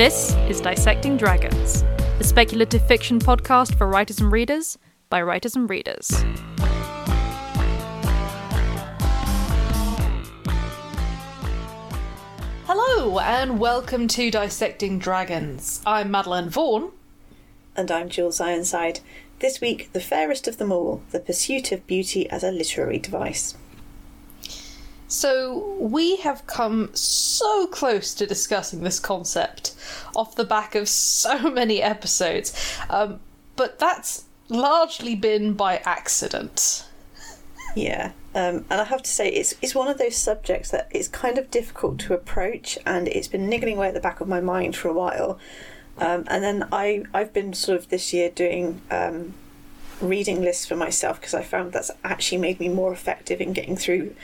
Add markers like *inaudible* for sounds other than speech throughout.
This is Dissecting Dragons, a speculative fiction podcast for writers and readers by writers and readers. Hello, and welcome to Dissecting Dragons. I'm Madeleine Vaughan. And I'm Jules Ironside. This week, the fairest of them all the pursuit of beauty as a literary device. So, we have come so close to discussing this concept off the back of so *laughs* many episodes, um, but that's largely been by accident. Yeah, um, and I have to say, it's, it's one of those subjects that is kind of difficult to approach, and it's been niggling away at the back of my mind for a while. Um, and then I, I've been sort of this year doing um, reading lists for myself because I found that's actually made me more effective in getting through.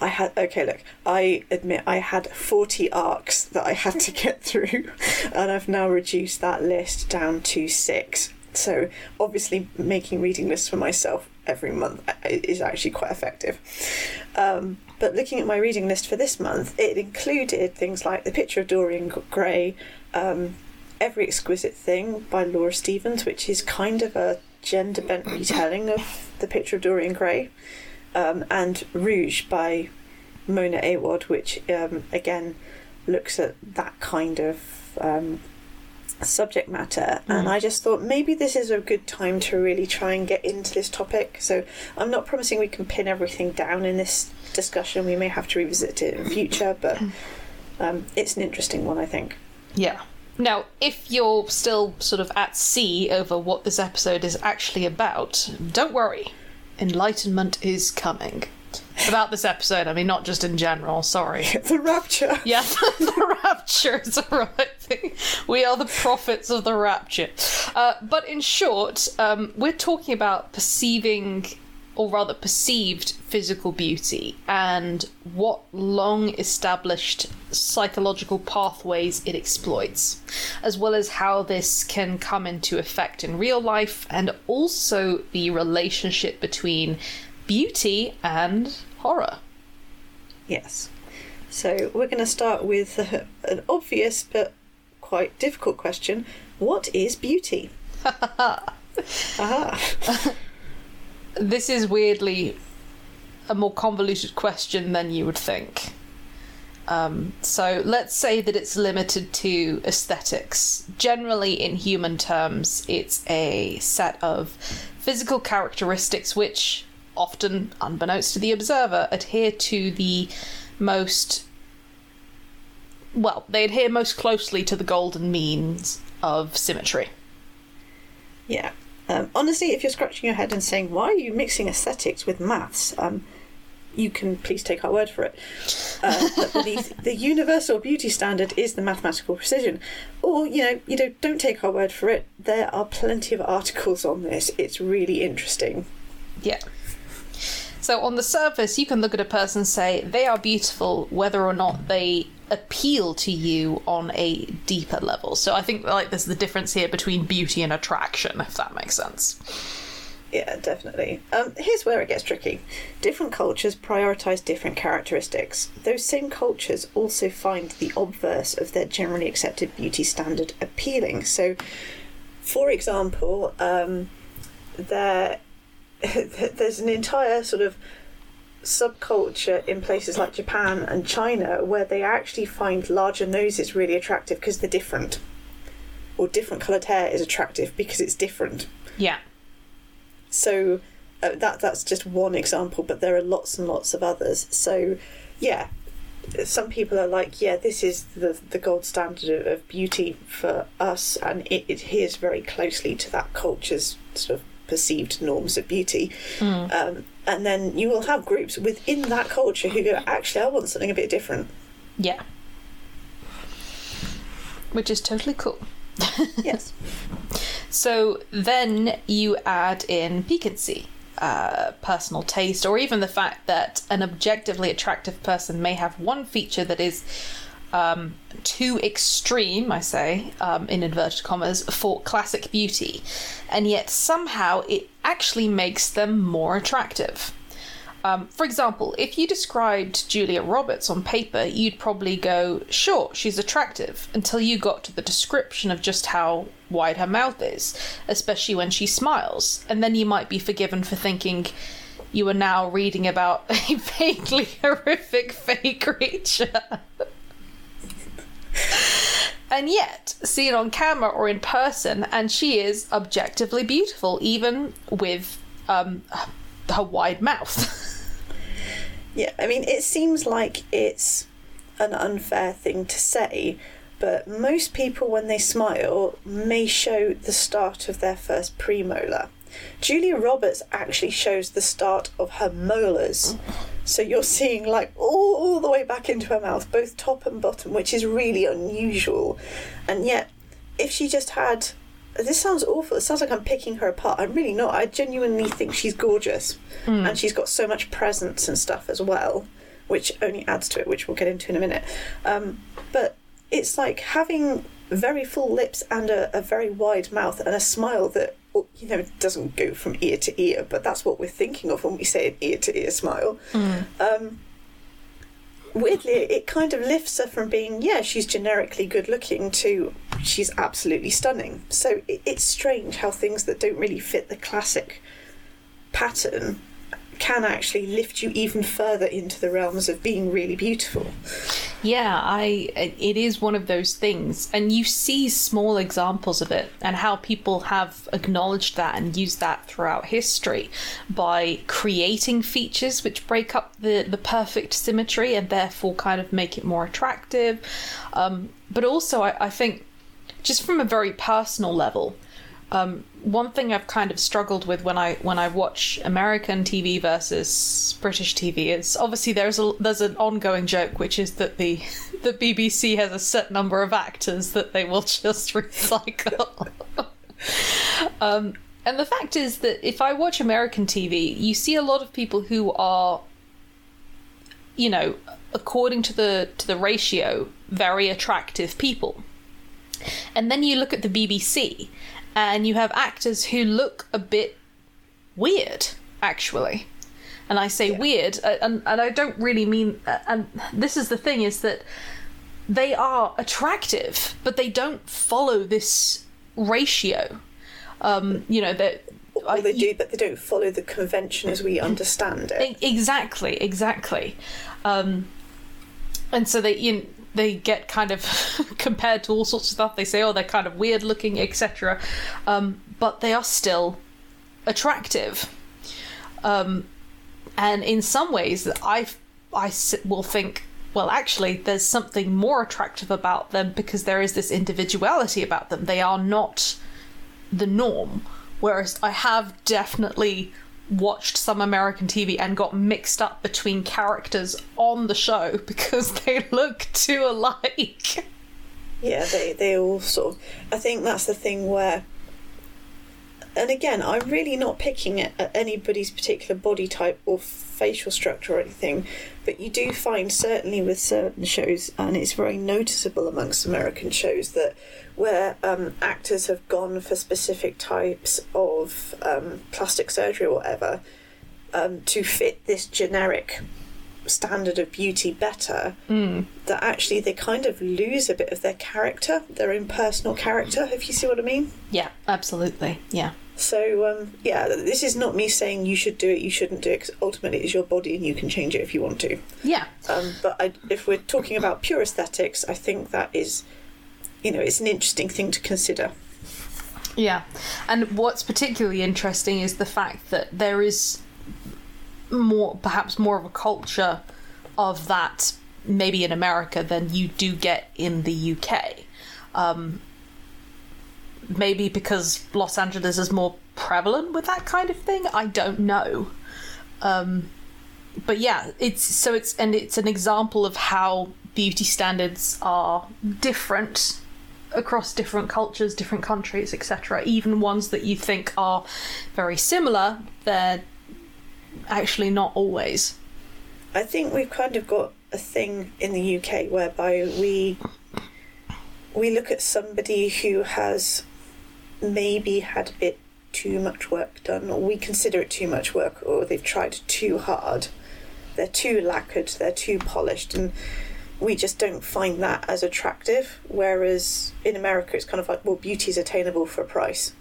I had, okay, look, I admit I had 40 ARCs that I had to get through, *laughs* and I've now reduced that list down to six. So obviously, making reading lists for myself every month is actually quite effective. Um, but looking at my reading list for this month, it included things like The Picture of Dorian Gray, um, Every Exquisite Thing by Laura Stevens, which is kind of a gender bent retelling of The Picture of Dorian Gray, um, and Rouge by Mona Awad, which um, again looks at that kind of um, subject matter. Mm. And I just thought maybe this is a good time to really try and get into this topic. So I'm not promising we can pin everything down in this discussion. We may have to revisit it in future, but um, it's an interesting one, I think. Yeah. Now, if you're still sort of at sea over what this episode is actually about, don't worry. Enlightenment is coming. About this episode, I mean, not just in general, sorry. *laughs* the rapture. Yeah, *laughs* the rapture is arriving. We are the prophets of the rapture. Uh, but in short, um, we're talking about perceiving or rather perceived physical beauty and what long established psychological pathways it exploits, as well as how this can come into effect in real life and also the relationship between beauty and horror. Yes. So we're going to start with an obvious but quite difficult question What is beauty? *laughs* Aha *laughs* this is weirdly a more convoluted question than you would think. Um, so let's say that it's limited to aesthetics. Generally, in human terms, it's a set of physical characteristics which, often unbeknownst to the observer, adhere to the most. Well, they adhere most closely to the golden means of symmetry. Yeah. Um, honestly, if you're scratching your head and saying, why are you mixing aesthetics with maths? Um, you can please take our word for it. Uh, *laughs* the, the, universal beauty standard is the mathematical precision. Or, you know, you know, don't take our word for it. There are plenty of articles on this. It's really interesting. Yeah. So on the surface, you can look at a person and say they are beautiful, whether or not they appeal to you on a deeper level. So I think like there's the difference here between beauty and attraction, if that makes sense. Yeah, definitely. Um, here's where it gets tricky. Different cultures prioritize different characteristics. Those same cultures also find the obverse of their generally accepted beauty standard appealing. So, for example, um, there *laughs* there's an entire sort of subculture in places like Japan and China where they actually find larger noses really attractive because they're different. Or different coloured hair is attractive because it's different. Yeah. So uh, that that's just one example, but there are lots and lots of others. So yeah, some people are like, yeah, this is the the gold standard of beauty for us, and it, it adheres very closely to that culture's sort of perceived norms of beauty. Mm. Um, and then you will have groups within that culture who go, actually, I want something a bit different. Yeah. Which is totally cool. *laughs* yes. So then you add in piquancy. Uh, personal taste, or even the fact that an objectively attractive person may have one feature that is um, too extreme, I say, um, in inverted commas, for classic beauty, and yet somehow it actually makes them more attractive. Um, for example, if you described Julia Roberts on paper, you'd probably go, sure, she's attractive, until you got to the description of just how wide her mouth is, especially when she smiles. And then you might be forgiven for thinking you are now reading about *laughs* a vaguely horrific fake creature. And yet, seen on camera or in person, and she is objectively beautiful, even with um, her wide mouth. *laughs* Yeah, I mean, it seems like it's an unfair thing to say, but most people, when they smile, may show the start of their first premolar. Julia Roberts actually shows the start of her molars. So you're seeing like all, all the way back into her mouth, both top and bottom, which is really unusual. And yet, if she just had this sounds awful. It sounds like I'm picking her apart. I'm really not. I genuinely think she's gorgeous, Hmm. and she's got so much presence and stuff as well, which only adds to it, which we'll get into in a minute. Um, but it's like having very full lips and a, a very wide mouth and a smile that you know it doesn't go from ear to ear, but that's what we're thinking of when we say an ear to ear smile. Um, weirdly, it kind of lifts her from being, yeah, she's generically good looking to she's absolutely stunning. So it, it's strange how things that don't really fit the classic pattern can actually lift you even further into the realms of being really beautiful. Yeah, I it is one of those things and you see small examples of it and how people have acknowledged that and used that throughout history by creating features which break up the the perfect symmetry and therefore kind of make it more attractive. Um, but also I, I think just from a very personal level, um, one thing I've kind of struggled with when I when I watch American TV versus British TV is obviously there's a there's an ongoing joke which is that the *laughs* the BBC has a set number of actors that they will *laughs* just recycle. *laughs* um, and the fact is that if I watch American TV, you see a lot of people who are, you know, according to the to the ratio, very attractive people. And then you look at the BBC and you have actors who look a bit weird, actually. And I say weird, uh, and, and I don't really mean. Uh, and this is the thing is that they are attractive, but they don't follow this ratio. Um, you know, that. Or they do, but they don't follow the convention as we understand it. Exactly, exactly. Um, and so they you they get kind of *laughs* compared to all sorts of stuff. They say, oh, they're kind of weird looking, etc. Um, but they are still attractive. Um, and in some ways, I, I will think, well, actually, there's something more attractive about them because there is this individuality about them. They are not the norm. Whereas I have definitely watched some American TV and got mixed up between characters on the show *laughs* because they look too alike. Yeah, they, they all sort of. I think that's the thing where. And again, I'm really not picking at, at anybody's particular body type or facial structure or anything, but you do find, certainly with certain shows, and it's very noticeable amongst American shows, that where um, actors have gone for specific types of um, plastic surgery or whatever um, to fit this generic standard of beauty better, that actually they kind of lose a bit of their character, their own personal character, if you see what I mean. Yeah, absolutely. Yeah. So, um, yeah, this is not me saying you should do it, you shouldn't do it, because ultimately it's your body and you can change it if you want to. Yeah. Um, but I, if we're talking about pure aesthetics, I think that is, you know, it's an interesting thing to consider. Yeah. And what's particularly interesting is the fact that there is more, perhaps more of a culture of that maybe in America than you do get in the UK. Um, maybe because Los Angeles is more prevalent with that kind of thing. I don't know. Um, but yeah, it's so it's and it's an example of how beauty standards are different across different cultures, different countries, etc. Even ones that you think are very similar, they're actually not always. I think we've kind of got a thing in the UK whereby we we look at somebody who has maybe had a bit too much work done, or we consider it too much work, or they've tried too hard. They're too lacquered, they're too polished, and we just don't find that as attractive. Whereas in America, it's kind of like, well, beauty is attainable for a price.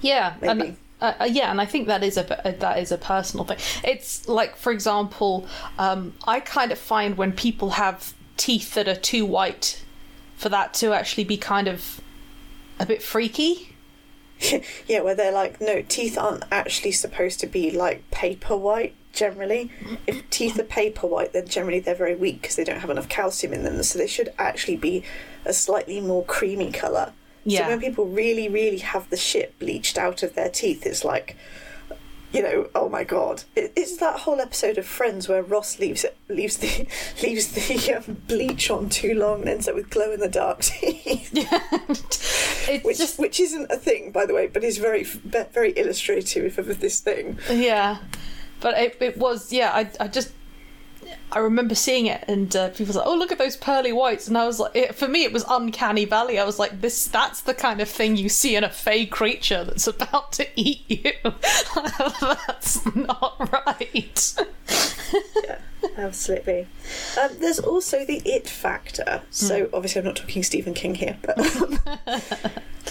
Yeah, Maybe. and uh, uh, yeah, and I think that is a that is a personal thing. It's like, for example, um, I kind of find when people have teeth that are too white, for that to actually be kind of a bit freaky. *laughs* yeah, where they're like, no, teeth aren't actually supposed to be like paper white. Generally, if teeth are paper white, then generally they're very weak because they don't have enough calcium in them. So they should actually be a slightly more creamy color. Yeah. So when people really, really have the shit bleached out of their teeth, it's like, you know, oh my god! It, it's that whole episode of Friends where Ross leaves it, leaves the *laughs* leaves the um, bleach on too long and ends up with glow in the dark *laughs* teeth. *laughs* it's which just which isn't a thing, by the way, but is very very illustrative of this thing. yeah, but it it was yeah. I I just I remember seeing it and uh, people were like, "Oh, look at those pearly whites," and I was like, it, for me, it was uncanny valley. I was like, "This that's the kind of thing you see in a fey creature that's about to eat you. *laughs* that's not right." yeah, absolutely. Um, there's also the it factor. So obviously, I'm not talking Stephen King here, but um, *laughs*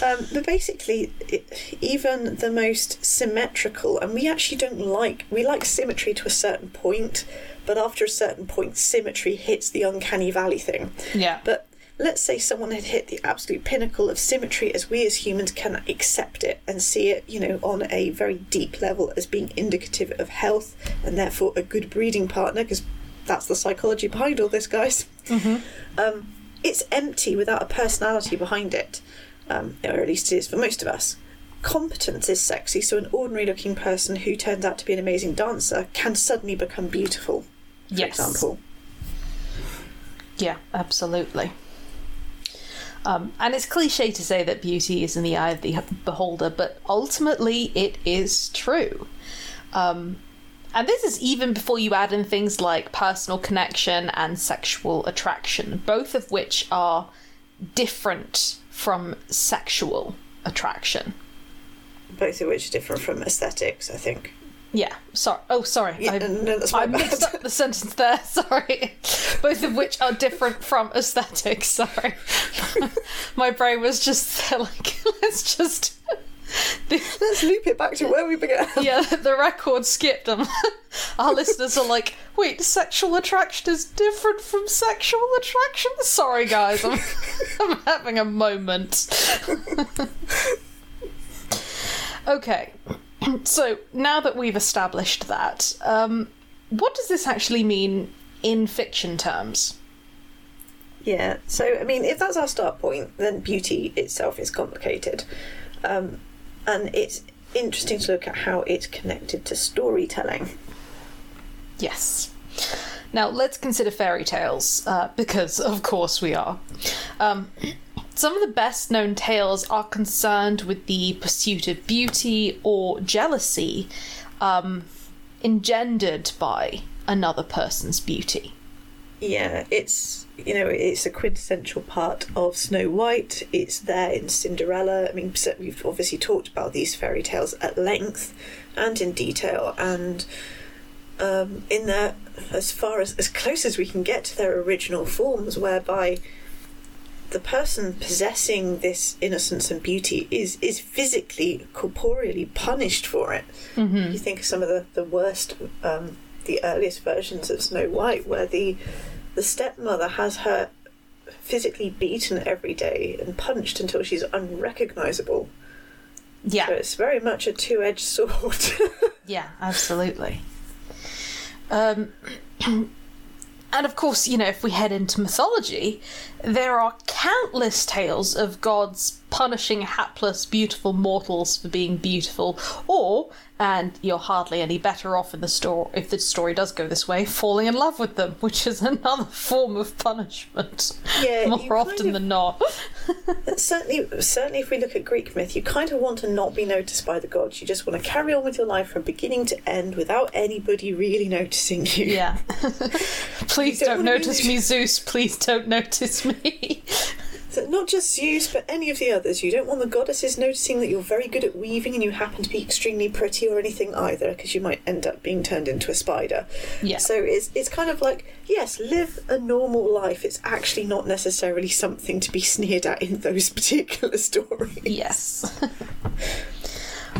um, but basically, it, even the most symmetrical, and we actually don't like we like symmetry to a certain point, but after a certain point, symmetry hits the uncanny valley thing. yeah, But let's say someone had hit the absolute pinnacle of symmetry as we as humans can accept it and see it, you know, on a very deep level as being indicative of health and therefore a good breeding partner, because that's the psychology behind all this, guys. Mm-hmm. Um, it's empty without a personality behind it, um, or at least it is for most of us. Competence is sexy, so an ordinary looking person who turns out to be an amazing dancer can suddenly become beautiful, for Yes. example. yeah, absolutely. Um, and it's cliche to say that beauty is in the eye of the beholder, but ultimately it is true. Um, and this is even before you add in things like personal connection and sexual attraction, both of which are different from sexual attraction. Both of which are different from aesthetics, I think. Yeah, sorry. Oh, sorry. Yeah, I, no, that's I mixed up the sentence there. *laughs* Sorry. Both of which are different from aesthetics. Sorry. *laughs* my brain was just *laughs* like, let's just. Let's loop it back to where we began. yeah, the record skipped. And our listeners are like, wait, sexual attraction is different from sexual attraction? Sorry, guys. I'm, I'm having a moment. okay. *clears throat* So now that we've established that, um, what does this actually mean in fiction terms? Yeah, so I mean, if that's our start point, then beauty itself is complicated. Um, and it's interesting to look at how it's connected to storytelling. Yes. Now let's consider fairy tales, uh, because of course we are. Um, some of the best known tales are concerned with the pursuit of beauty or jealousy um, engendered by another person's beauty. Yeah, it's you know it's a quintessential part of Snow White. It's there in Cinderella. I mean, we've obviously talked about these fairy tales at length and in detail, and um, in their as far as as close as we can get to their original forms, whereby the person possessing this innocence and beauty is is physically corporeally punished for it. Mm-hmm. You think of some of the the worst, um, the earliest versions of Snow White, where the the stepmother has her physically beaten every day and punched until she's unrecognizable. So Yeah, it's very much a two edged *laughs* sword. yeah, absolutely. Um, *clears throat* and of course, you know, if we head into mythology, there are countless tales of gods punishing hapless, beautiful mortals for being beautiful, or, and you're hardly any better off in the story if the story does go this way, falling in love with them, which is *laughs* another form of punishment. Yeah, *laughs* more often of- than not. *laughs* certainly, certainly, if we look at Greek myth, you kind of want to not be noticed by the gods. You just want to carry on with your life from beginning to end without anybody really noticing you. Yeah. Please You don't don't notice me, Zeus. Please don't notice me. *laughs* that not just Zeus, but any of the others. You don't want the goddesses noticing that you're very good at weaving and you happen to be extremely pretty or anything either, because you might end up being turned into a spider. Yeah. So it's it's kind of like yes, live a normal life. It's actually not necessarily something to be sneered at in those *laughs* particular stories. Yes.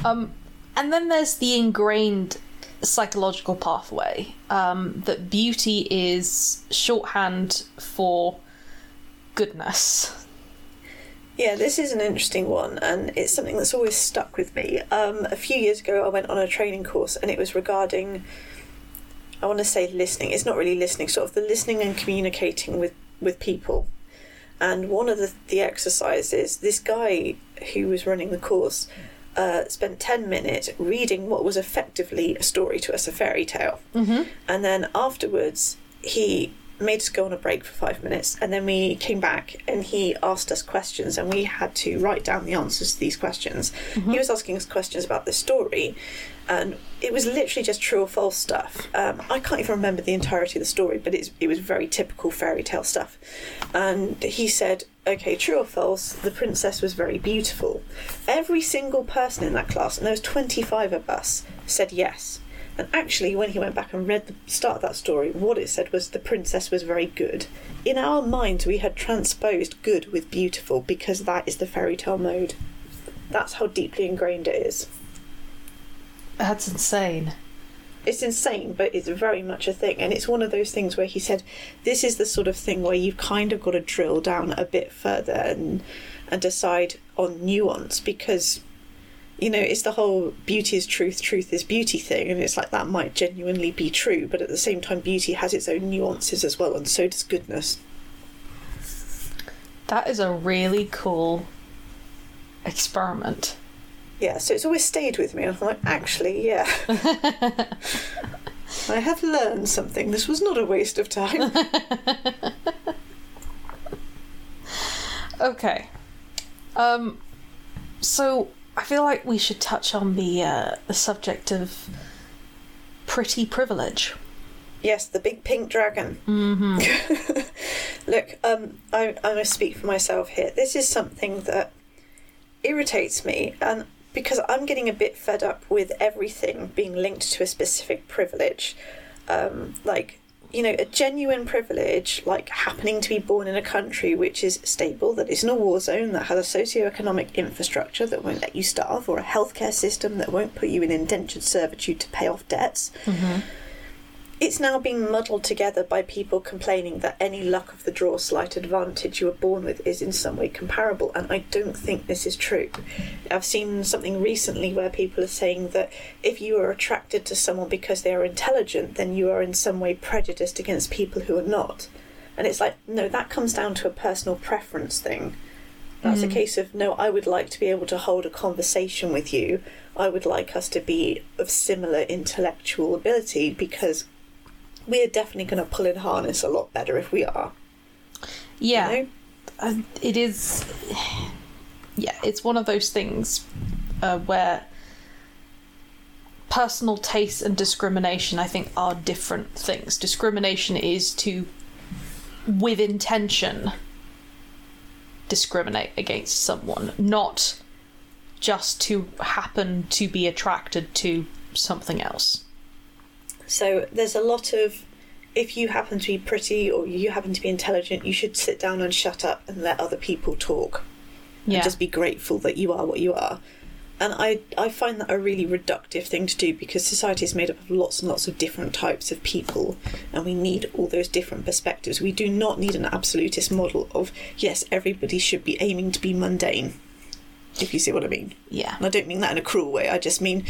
um, and then there's the ingrained psychological pathway um, that beauty is shorthand for goodness. Yeah, this is an interesting one, and it's something that's always stuck with me. Um, a few years ago, I went on a training course, and it was regarding, I want to say listening. It's not really listening, sort of the listening and communicating with, with people. And one of the, the exercises, this guy who was running the course uh, spent 10 minutes reading what was effectively a story to us, a fairy tale. Mm-hmm. And then afterwards, he made us go on a break for five minutes. And then we came back and he asked us questions, and we had to write down the answers to these questions. He was asking us questions about the story, and it was literally just true or false stuff. Um, I can't even remember the entirety of the story, but it's, it was very typical fairy tale stuff. And he said, Okay, true or false, the princess was very beautiful. Every single person in that class, and there was 25 of us, said yes. And actually, when he went back and read the start of that story, what it said was the princess was very good. In our minds, we had transposed good with beautiful because that is the fairy tale mode. That's how deeply ingrained it is. That's insane. It's insane, but it's very much a thing. And it's one of those things where he said, this is the sort of thing where you've kind of got to drill down a bit further and, and decide on nuance because you know, it's the whole beauty is truth, truth is beauty thing, and it's like that might genuinely be true, but at the same time, beauty has its own nuances as well, and so does goodness. That is a really cool experiment. Yeah, so it's always stayed with me. I'm like, actually, yeah. *laughs* I have learned something. This was not a waste of time. *laughs* Okay. Um so I feel like we should touch on the uh, the subject of pretty privilege. yes, the big pink dragon. Mm-hmm. *laughs* Look, um, I, I must speak for myself here. This is something that irritates me, and because I'm getting a bit fed up with everything being linked to a specific privilege. Um, like, you know, a genuine privilege, like happening to be born in a country which is stable, that isn't a war zone, that has a socio-economic infrastructure that won't let you starve, or a healthcare system that won't put you in indentured servitude to pay off debts mm-hmm. It's now being muddled together by people complaining that any luck of the draw slight advantage you were born with is in some way comparable, and I don't think this is true. I've seen something recently where people are saying that if you are attracted to someone because they are intelligent, then you are in some way prejudiced against people who are not. And it's like, no, that comes down to a personal preference thing. That's a hmm. case of, no, I would like to be able to hold a conversation with you. I would like us to be of similar intellectual ability because we're definitely going to pull in harness a lot better if we are. Yeah. You know? Uh, it is yeah it's one of those things uh, where personal taste and discrimination i think are different things discrimination is to with intention discriminate against someone not just to happen to be attracted to something else So there's a lot of if you happen to be pretty or you happen to be intelligent, you should sit down and shut up and let other people talk. yeah And just be grateful that you are what you are. And I, I find that a really reductive thing to do because society is made up of lots and lots of different types of people, and we need all those different perspectives. We do not need an absolutist model of, yes, everybody should be aiming to be mundane, if you see what I mean. yeah And I don't mean that in a cruel way. I just mean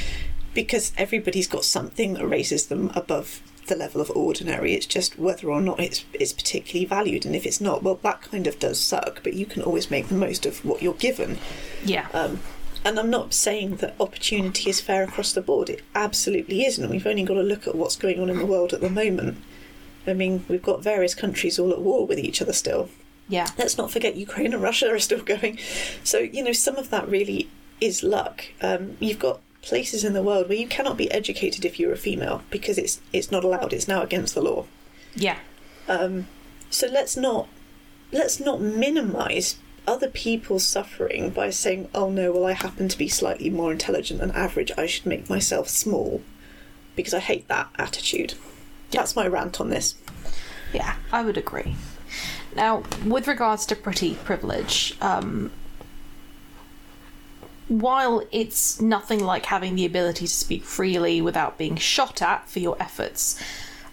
because everybody's got something that raises them above the level of ordinary. It's just whether or not it's it's particularly valued. And if it's not, well, that kind of does suck. But you can always make the most of what you're given. yeah Um, and I'm not saying that opportunity is fair across the board. It absolutely isn't. We've only got to look at what's going on in the world at the moment. I mean, we've got various countries all at war with each other still yeah let's not forget Ukraine and Russia are still *laughs* going. So, you know, some of that really is luck. Um, you've got places in the world where you cannot be educated if you're a female because it's it's not allowed. It's now against the law. yeah Um, so let's not let's not minimise other people's suffering by saying, oh no, well, I happen to be slightly more intelligent than average, I should make myself small. Because I hate that attitude. That's my rant on this. Yeah, I would agree. Now, with regards to pretty privilege, um, while it's nothing like having the ability to speak freely without being shot at for your efforts,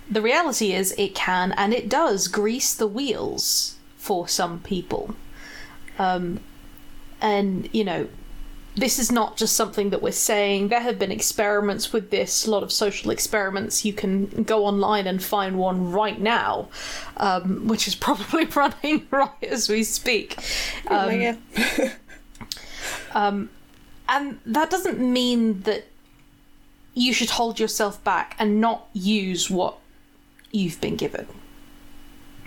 the reality is it can and it does grease the wheels for some people. Um, and, you know, this is not just something that we're saying. There have been experiments with this, a lot of social experiments. You can go online and find one right now, um, which is *laughs* probably running *laughs* right as we speak. Oh, yeah. Um, *laughs* and that doesn't mean that you should hold yourself back and not use what you've been given.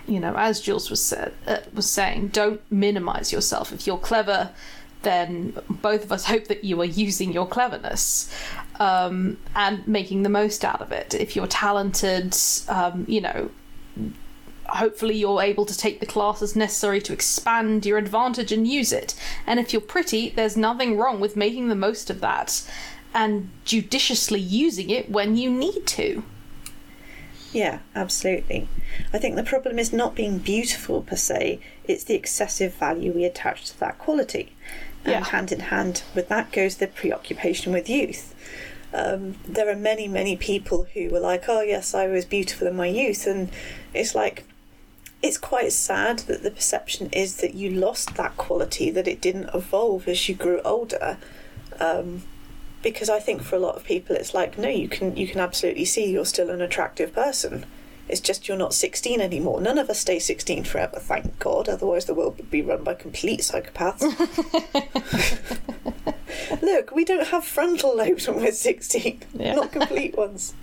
You know, as Jules was said uh, was saying, don't minimize yourself. If you're clever, then both of us hope that you are using your cleverness um, and making the most out of it. If you're talented, um, you know, hopefully you're able to take the classes necessary to expand your advantage and use it. And if you're pretty, there's nothing wrong with making the most of that and judiciously using it when you need to. Yeah, absolutely. I think the problem is not being beautiful per se, it's the excessive value we attach to that quality. And Yeah. hand in hand with that goes the preoccupation with youth. Um, there are many, many people who were like, oh, yes, I was beautiful in my youth. And it's like, it's quite sad that the perception is that you lost that quality, that it didn't evolve as you grew older. Um, because I think for a lot of people, it's like, no, you can you can absolutely see you're still an attractive person. It's just you're not 16 anymore. None of us stay 16 forever, thank God. Otherwise, the world would be run by complete psychopaths. *laughs* Look, we don't have frontal lobes when we're 16, Yeah. not complete ones.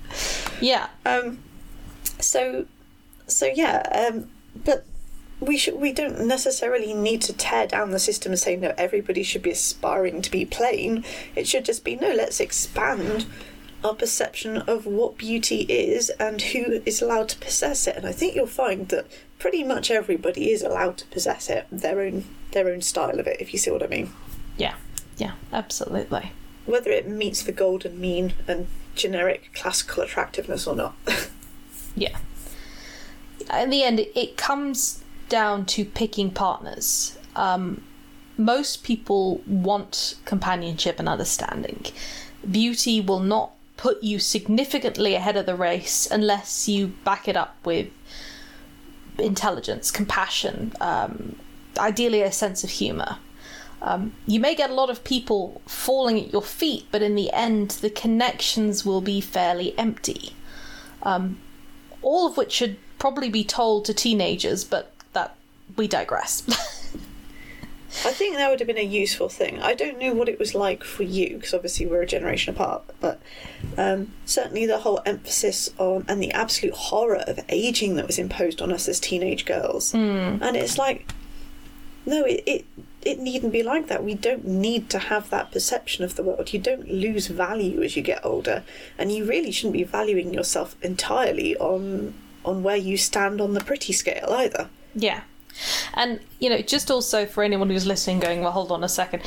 Yeah. Um, so, so yeah, um, but we should we don't necessarily need to tear down the system and say no, everybody should be aspiring to be plain. It should just be no, let's expand our perception of what beauty is and who is allowed to possess it. And I think you'll find that pretty much everybody is allowed to possess it, their own their own style of it, if you see what I mean. Yeah. Yeah. Absolutely. Whether it meets the golden mean and generic classical attractiveness or not. *laughs* Yeah. In the end, it- comes down to picking partners. Um, most people want companionship and understanding. Beauty will not put you significantly ahead of the race unless you back it up with intelligence, compassion, um, ideally a sense of humour. Um, you may get a lot of people falling at your feet, but in the end, the connections will be fairly empty all of which should probably be told to teenagers, but that we digress. *laughs* I think that would have been a useful thing. I don't know what it was like for you, because obviously we're a generation apart, but um, certainly the whole emphasis on and the absolute horror of aging that was imposed on us as teenage girls. And it's like, no, it, it it needn't be like that. We don't need to have that perception of the world. You don't lose value as you get older, and you really shouldn't be valuing yourself entirely on on where you stand on the pretty scale either. yeah. And you know, just also for anyone who's listening, going, well, hold on a second.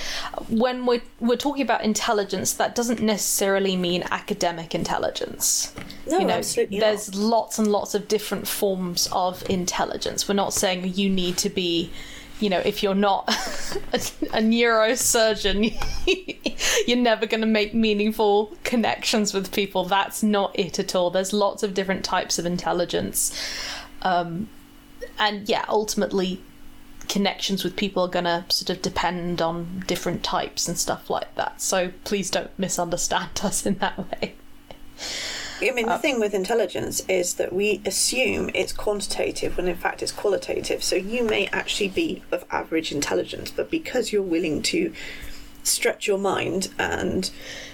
When we're we're talking about intelligence, that doesn't necessarily mean academic intelligence. No, you know, absolutely there's not. lots and lots of different forms of intelligence. We're not saying you need to be, you know, if you're not *laughs* a, a neurosurgeon, *laughs* you're never going to make meaningful connections with people. That's not it at all. There's lots of different types of intelligence. Um, and yeah, ultimately, connections with people are going to sort of depend on different types and stuff like that. So please don't misunderstand *laughs* us in that way. I mean, the thing with intelligence is that we assume it's quantitative when in fact it's qualitative. So you may actually be of average intelligence, but because you're willing to stretch your mind and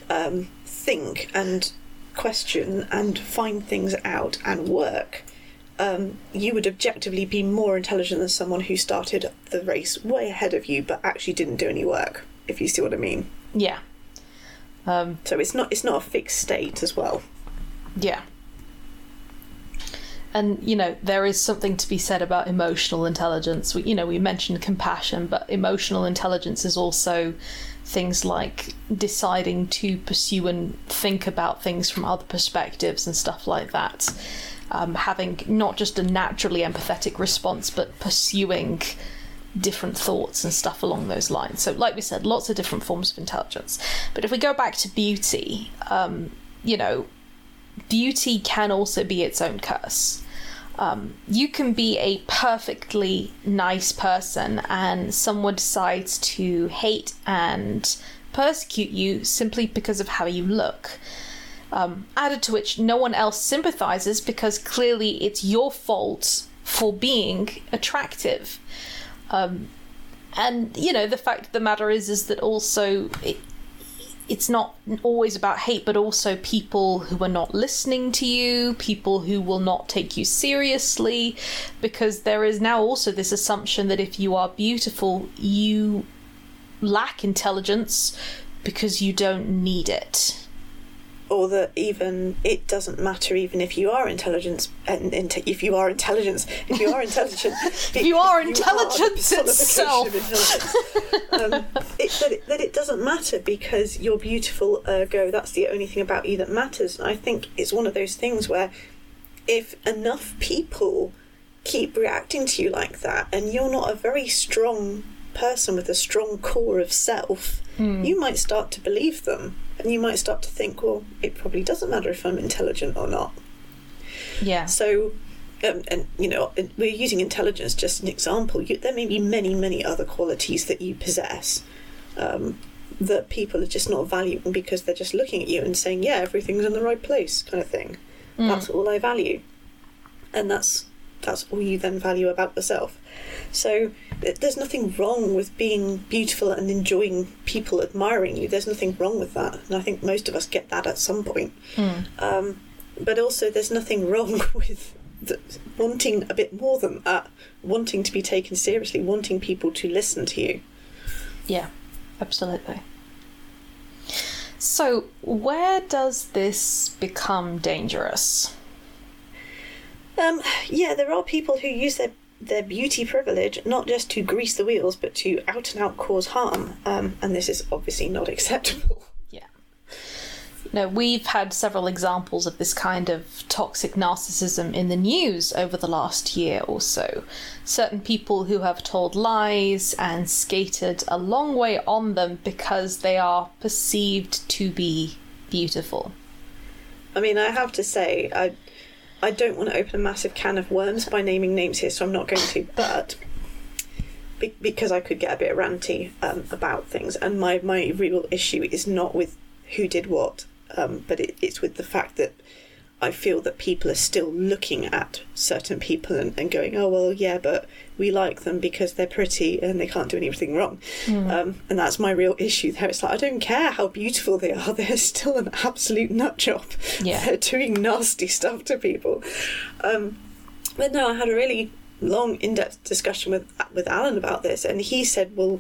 um, think and question and find things out and work, um, you would objectively be more intelligent than someone who started the race way ahead of you but actually didn't do any work. If you see what I mean. Yeah. Um, So it's not it's not a fixed state as well. Yeah. and you know there is something to be said about emotional intelligence. We, you know, we mentioned compassion, but emotional intelligence is also things like deciding to pursue and think about things from other perspectives and stuff like that. Um, having not just a naturally empathetic response, but pursuing different thoughts and stuff along those lines. So, like we said, lots of different forms of intelligence. But if we go back to beauty, um, you know, beauty can also be its own curse. Um, you can be a perfectly nice person, and someone decides to hate and persecute you simply because of how you look. Um, added to which, no one else sympathizes because clearly it's your fault for being attractive. Um, and you know the fact of the matter is is that also it, it's not always about hate, but also people who are not listening to you, people who will not take you seriously, because there is now also this assumption that if you are beautiful, you lack intelligence because you don't need it or that even it doesn't matter even if you are intelligence and if you are intelligence if you are intelligent. *laughs* If you are intelligence *laughs* you are itself. um, it, that, it, that it doesn't matter because you're beautiful ergo that's the only thing about you that matters. And I think it's one of those things where if enough people keep reacting to you like that and you're not a very strong person with a strong core of self mm. you might start to believe them and you might start to think, well, it probably doesn't matter if I'm intelligent or not. Yeah. So, um, and you know, we're using intelligence just an example. You, there may be many, many other qualities that you possess um, that people are just not valuing because they're just looking at you and saying, "Yeah, everything's in the right place," kind of thing. Mm. That's all I value, and that's that's all you then value about yourself. So there's nothing wrong with being beautiful and enjoying people admiring you. There's nothing wrong with that, and I think most of us get that at some point. Mm. Um, but also, there's nothing *laughs* wrong with the, wanting a bit more than that, wanting to be taken seriously, wanting people to listen to you. Yeah, absolutely. So, where does this become dangerous? Um, yeah, there are people who use their their beauty privilege not just to grease the wheels but to out and out cause harm, um, and this is obviously not *laughs* acceptable. Yeah. No, we've had several examples of this kind of toxic narcissism in the news over the last year or so. Certain people who have told lies and skated a long way on them because they are perceived to be beautiful. I mean, I have to say, I I don't want to open a massive can of worms by naming names here, so I'm not going to. But be- because I could get a bit ranty um, about things, and my my real issue is not with who did what, um, but it, it's with the fact that I feel that people are still looking at certain people and, and going, oh, well, yeah, but we like them because they're pretty and they can't do anything wrong. Mm. Um, and that's my real issue there. It's like, I don't care how beautiful they are, *laughs* they're still an absolute nut job. Yeah. *laughs* They're doing nasty stuff to people. Um, but no, I had a really long, in depth discussion with, with Alan about this, and he said, well,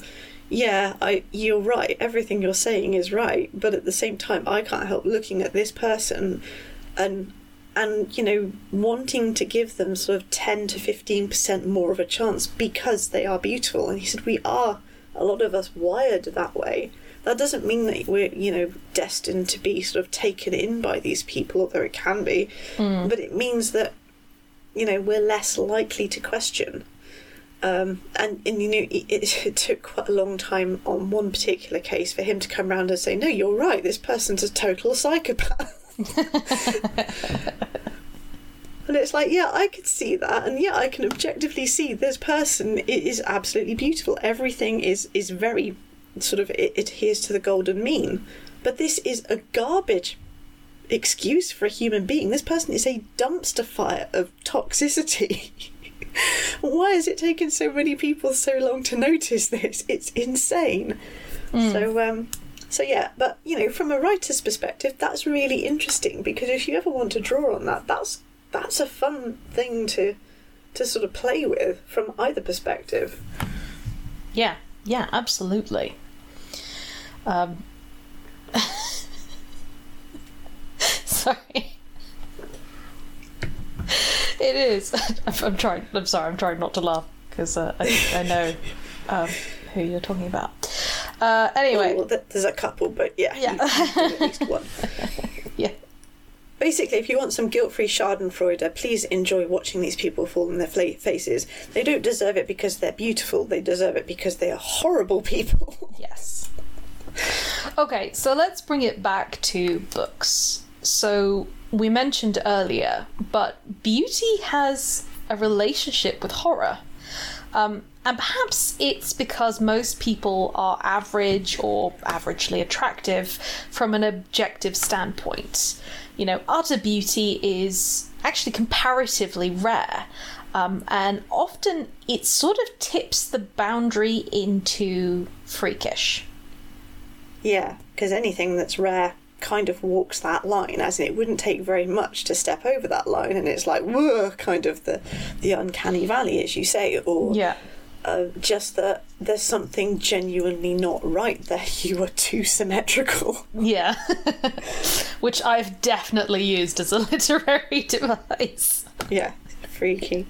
yeah, I you're right. Everything you're saying is right, but at the same time, I can't help looking at this person and and you know wanting to give them sort of 10 to 15% more of a chance because they are beautiful. And he said we are. A lot of us wired that way. That doesn't mean that we're you know destined to be sort of taken in by these people although it can be. Mm. but it means that you know we're less likely to question. Um, and, and you know it, it, took quite a long time on one particular case for him to come around and say no you're right. This person's a total psychopath *laughs* *laughs* and it's like, yeah, I could see that, and yeah, I can objectively see this person is absolutely beautiful. Everything is is very sort of it adheres to the golden mean, but this is a garbage excuse for a human being. This person is a dumpster fire of toxicity. *laughs* Why has it taken so many people so long to notice this? It's insane. Mm. So um, so yeah, but you know, from a writer's perspective, that's really interesting because if you ever want to draw on that, that's that's a fun thing to to sort of play with from either perspective. Yeah, yeah, absolutely. Um, *laughs* sorry. It is. *laughs* I'm, trying. I'm sorry. I'm trying not to laugh because uh, I, I know um, who you're talking about. Uh, anyway, Well, there's a couple, but yeah, Yeah. at least one. *laughs* yeah, Basically, if you want some guilt-free Schadenfreude, please enjoy watching these people fall on their faces. They don't deserve it because they're beautiful. They deserve it because they are horrible people. *laughs* yes. Okay, so let's bring it back to books. So we mentioned earlier, but beauty has a relationship with horror. Um, and perhaps it's because most people are average or averagely attractive from an objective standpoint. You know, utter beauty is actually comparatively rare. Um, and often it sort of tips the boundary into freakish. yeah, because anything that's rare kind of walks that line, as in it wouldn't take very much to step over that line, and it's like, whoa, kind of the the uncanny valley, as you say, or Yeah. Uh, just that there's something genuinely not right there. *laughs* You are too symmetrical. Yeah. *laughs* Which I've definitely used as a *laughs* literary device. Yeah, freaky.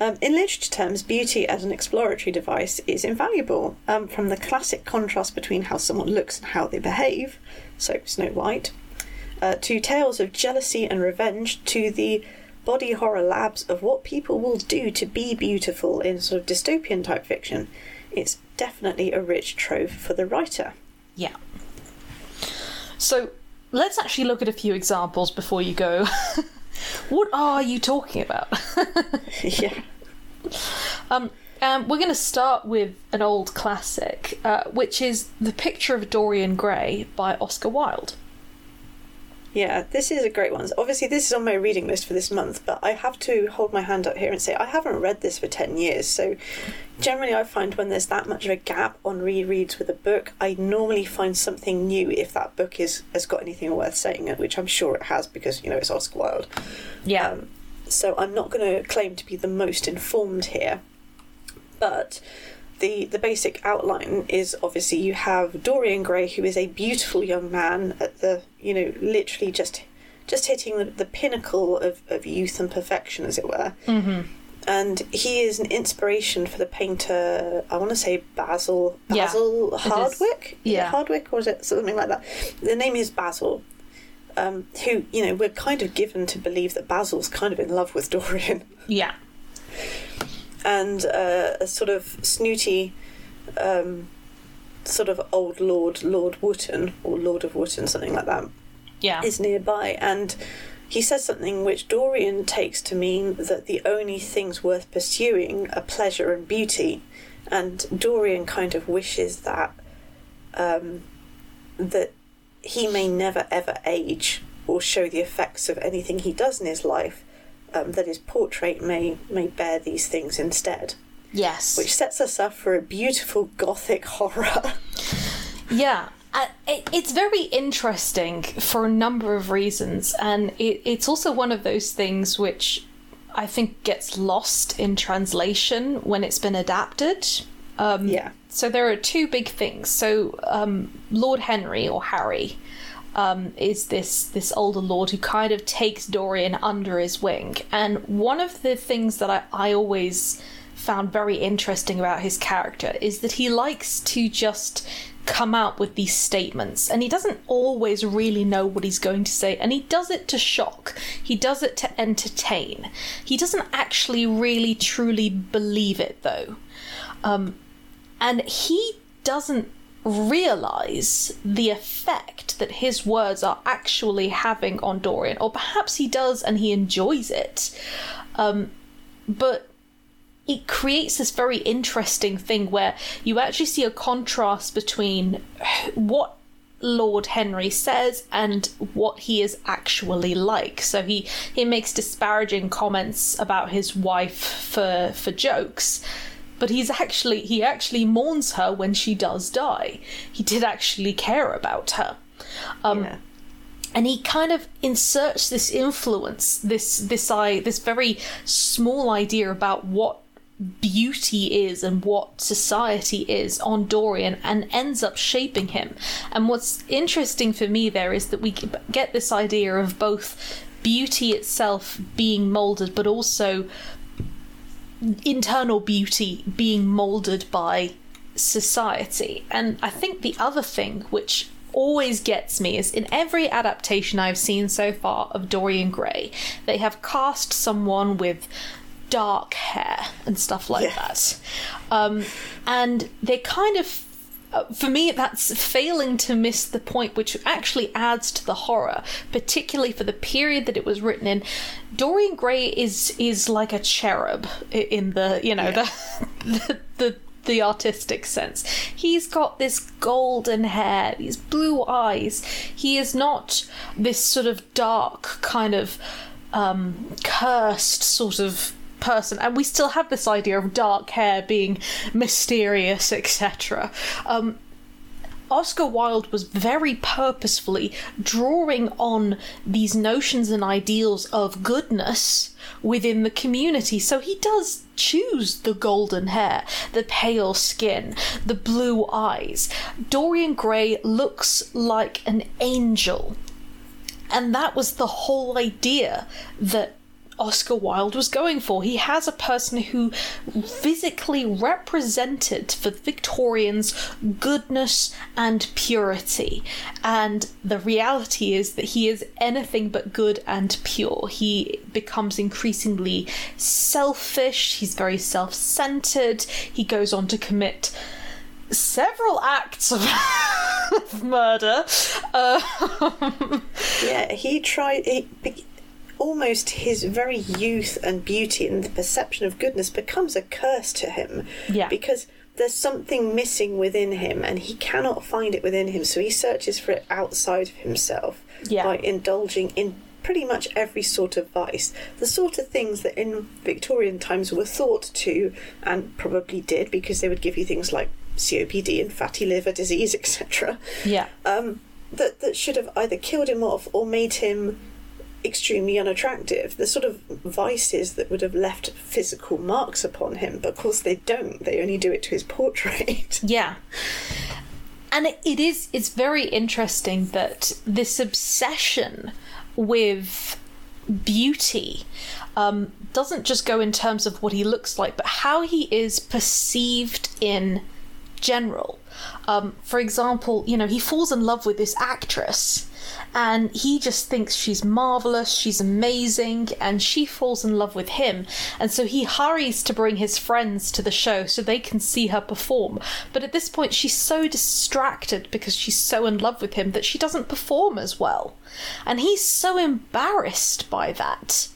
Um, in literature terms, beauty as an exploratory device is invaluable. Um, from the classic contrast between how someone looks and how they behave, so Snow White, uh, to tales of jealousy and revenge, to the body horror labs of what people will do to be beautiful in sort of dystopian type fiction, it's definitely a rich trove for the writer. Yeah. So let's actually look at a few examples before you go. *laughs* what are you talking about? *laughs* yeah. Um, um, we're going to start with an old classic, uh, which is The Picture of Dorian Gray by Oscar Wilde. Yeah, this is a great one. Obviously, this is on my reading list for this month, but I have to hold my hand up here and say I haven't read this for 10 years. So, generally, I find when there's that much of a gap on rereads with a book, I normally find something new if that book is has got anything worth saying, which I'm sure it has because, you know, it's Oscar Wilde. Yeah. Um, so, I'm not going to claim to be the most informed here, but the the basic outline is obviously you have Dorian Gray, who is a beautiful young man at the you know literally just just hitting the, the pinnacle of, of youth and perfection, as it were. mm-hmm. And he is an inspiration for the painter. I want to say Basil Basil is. Hardwick. Yeah. Hardwick, or is it something like that? The name is Basil. Um, who you know we're kind of given to believe that Basil's kind of in love with Dorian Yeah. And uh, a sort of snooty, um, sort of old Lord Lord Wotton or Lord of Wotton, something like that, Yeah. is nearby, and he says something which Dorian takes to mean that the only things worth pursuing are pleasure and beauty, and Dorian kind of wishes that um, that he may never ever age or show the effects of anything he does in his life. Um, that his portrait may may bear these things instead, yes. which sets us up for a beautiful gothic horror. *laughs* Yeah, uh, it, it's very interesting for a number of reasons, and it, it's also one of those things which I think gets lost in translation when it's been adapted. Um, yeah, So there are two big things. So um, Lord Henry or Harry um, is this this older lord who kind of takes Dorian under his wing, and one of the things that I, I always found very interesting about his character is that he likes to just come out with these statements and he doesn't always really know what he's going to say and he does it to shock. He does it to entertain. He doesn't actually really truly believe it though. Um, and he doesn't realize the effect that his words are actually having on Dorian, or perhaps he does and he enjoys it. Um, but it creates this very interesting thing where you actually see a contrast between what Lord Henry says and what he is actually like. So he he makes disparaging comments about his wife for for jokes, but he's actually he actually mourns her when she does die. He did actually care about her. Um, yeah. and he kind of inserts this influence this this i this very small idea about what beauty is and what society is on Dorian and ends up shaping him. And what's interesting for me there is that we get this idea of both beauty itself being molded, but also internal beauty being molded by society. And I think the other thing which always gets me is in every adaptation I've seen so far of Dorian Gray, they have cast someone with dark hair and stuff like that. Um, and they kind of for me that's failing to miss the point which actually adds to the horror particularly for the period that it was written in. Dorian gray is is like a cherub in the you know the, *laughs* the the the artistic sense. He's got this golden hair these blue eyes. He is not this sort of dark kind of um cursed sort of person and we still have this idea of dark hair being mysterious etc um Oscar Wilde was very purposefully drawing on these notions and ideals of goodness within the community. So he does choose the golden hair, the pale skin, the blue eyes. Dorian Gray looks like an angel. And that was the whole idea that Oscar Wilde was going for. He has a person who physically represented for Victorians goodness and purity. And the reality is that he is anything but good and pure. He becomes increasingly selfish, he's very self centered, he goes on to commit several acts of, *laughs* murder. Uh, Yeah, he tried. He, almost his very youth and beauty and the perception of goodness becomes a curse to him. Yeah. Because there's something missing within him and he cannot find it within him, so he searches for it outside of himself Yeah. by indulging in pretty much every sort of vice. The sort of things that in Victorian times were thought to and probably did because they would give you things like COPD and fatty liver disease, etc yeah. um, that that should have either killed him off or made him extremely unattractive. The sort of vices that would have left physical marks upon him, but of course they don't. They only do it to his portrait. *laughs* Yeah. And it, is it's very interesting that this obsession with beauty um, doesn't just go in terms of what he looks like, but how he is perceived in general. Um, for example, you know, he falls in love with this actress and he just thinks she's marvelous, she's amazing, and she falls in love with him. And so he hurries to bring his friends to the show so they can see her perform. But at this point, she's so distracted because she's so in love with him that she doesn't perform as well. And he's so embarrassed by that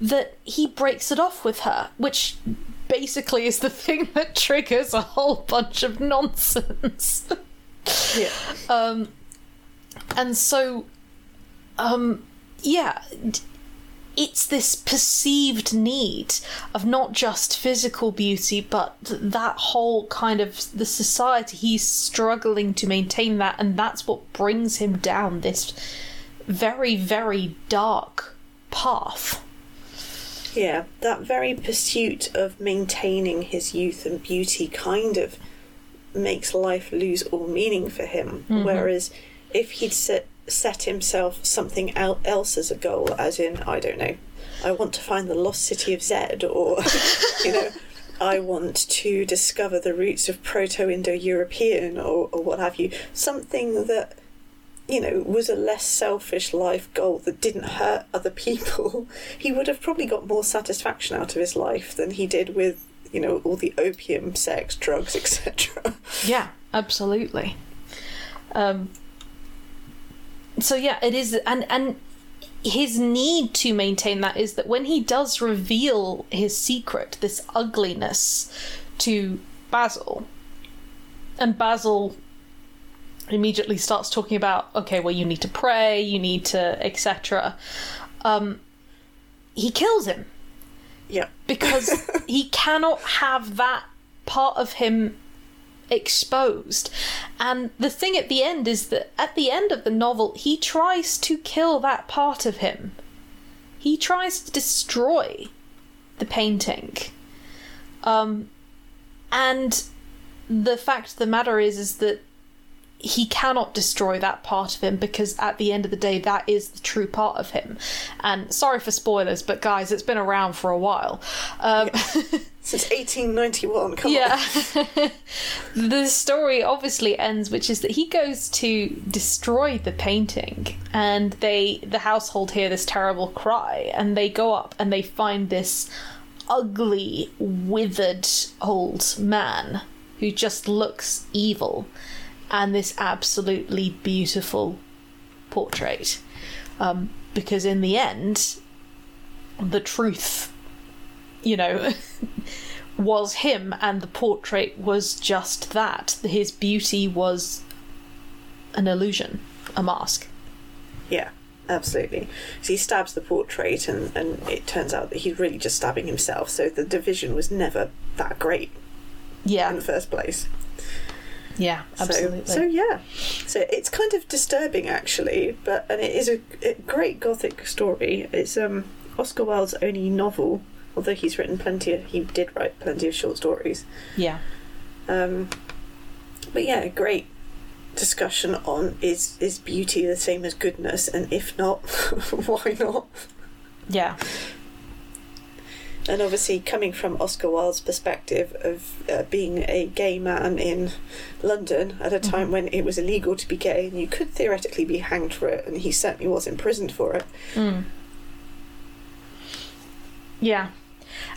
that he breaks it off with her, which basically is the *laughs* thing that triggers a whole bunch of nonsense. yeah. *laughs* um, and so, um, yeah, it's this perceived need of not just physical beauty, but that whole kind of the society. He's struggling to maintain that, and that's what brings him down this very, very dark path. Yeah, that very pursuit of maintaining his youth and beauty kind of makes life lose all meaning for him. Whereas if he'd set, set himself something else as a goal, as in, I don't know, I want to find the lost city of Zed, or, *laughs* you know, I want to discover the roots of Proto Indo European, or, or what have you, something that you know, was a less selfish life goal that didn't hurt other people, *laughs* he would have probably got more satisfaction out of his life than he did with, you know, all the opium, sex, drugs, etc. Yeah, absolutely. Um, so yeah, it is, and and his need to maintain that is that when he does reveal his secret, this ugliness, to Basil, and Basil immediately starts talking about, okay, well, you need to pray, you need to, etc. Um, he kills him Yeah. because *laughs* he cannot have that part of him exposed. And the thing at the end is that at the end of the novel, he tries to kill that part of him. He tries to destroy the painting. Um, and the fact of the matter is, is that he cannot destroy that part of him because at the end of the day that is the true part of him and sorry for spoilers but guys it's been around for a while um, *laughs* Since 1891, come yeah on. *laughs* the story obviously ends which is that he goes to destroy the painting and they the household hear this terrible cry and they go up and they find this ugly withered old man who just looks evil and this absolutely beautiful portrait um, because in the end the truth you know *laughs* was him and the portrait was just that his beauty was an illusion a mask Yeah, absolutely. So he stabs the portrait, and, and it turns out that he's really just stabbing himself. So the division was never that great Yeah. in the first place. yeah absolutely So, so yeah, so it's kind of disturbing actually, but and it is a, a great gothic story. It's um Oscar Wilde's only novel, although he's written plenty. Of, he did write plenty of short stories. yeah Um, but yeah, great discussion on is is beauty the same as goodness, and if not, *laughs* why not? yeah And obviously, coming from Oscar Wilde's perspective of uh, being a gay man in London at a time when it was illegal to be gay and you could theoretically be hanged for it, and he certainly was imprisoned for it. Mm. Yeah.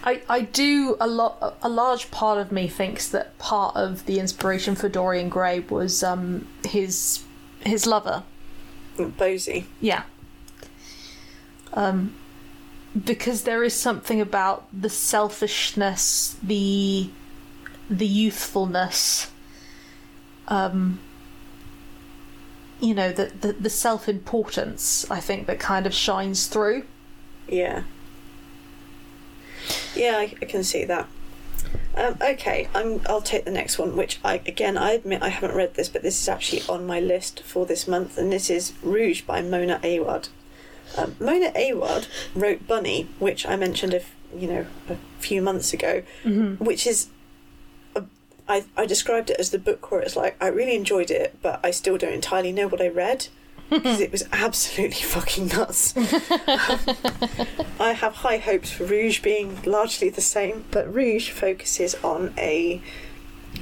I, I do a lot a large part of me thinks that part of the inspiration for Dorian Gray was um his his lover. Bosie. Yeah. Um because there is something about the selfishness, the the youthfulness um you know the the, the self-importance I think that kind of shines through. Yeah. Yeah, I, I can see that. Um, okay, I'm. I'll take the next one, which I again I admit I haven't read this, but this is actually on my list for this month, and this is Rouge by Mona Awad. Um, Mona Awad wrote Bunny, which I mentioned a f- you know a few months ago, which is. A, I, I described it as the book where it's like I really enjoyed it, but I still don't entirely know what I read because it was absolutely fucking nuts. I have high hopes for Rouge being largely the same, but Rouge focuses on a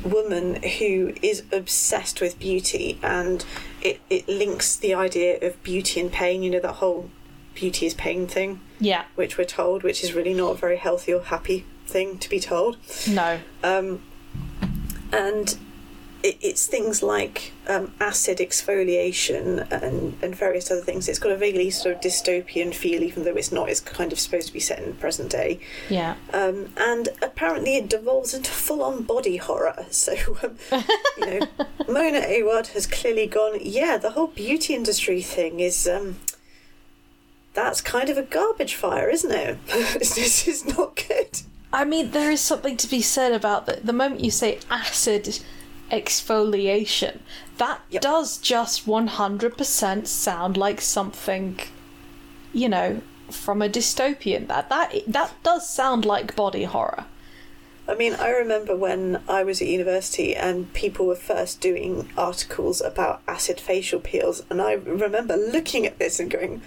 woman who is obsessed with beauty and it, it links the idea of beauty and pain, you know, that whole beauty is pain thing, Yeah. which we're told, which is really not a very healthy or happy thing to be told. No. Um, and it, it's things like um, acid exfoliation and, and various other things. It's got a vaguely sort of dystopian feel, even though it's not. It's kind of supposed to be set in the present day. Yeah. Um, and apparently it devolves into full on body horror. So, um, *laughs* you know, Mona Awad has clearly gone, yeah, the whole beauty industry thing is. Um, that's kind of a garbage fire, isn't it? *laughs* this is not good. I mean, there is something to be said about the, the moment you say acid exfoliation. That Yep. does just 100% sound like something, you know, from a dystopian. That that that does sound like body horror. I mean, I remember when I was at university and people were first doing articles about acid facial peels, and I remember looking at this and going,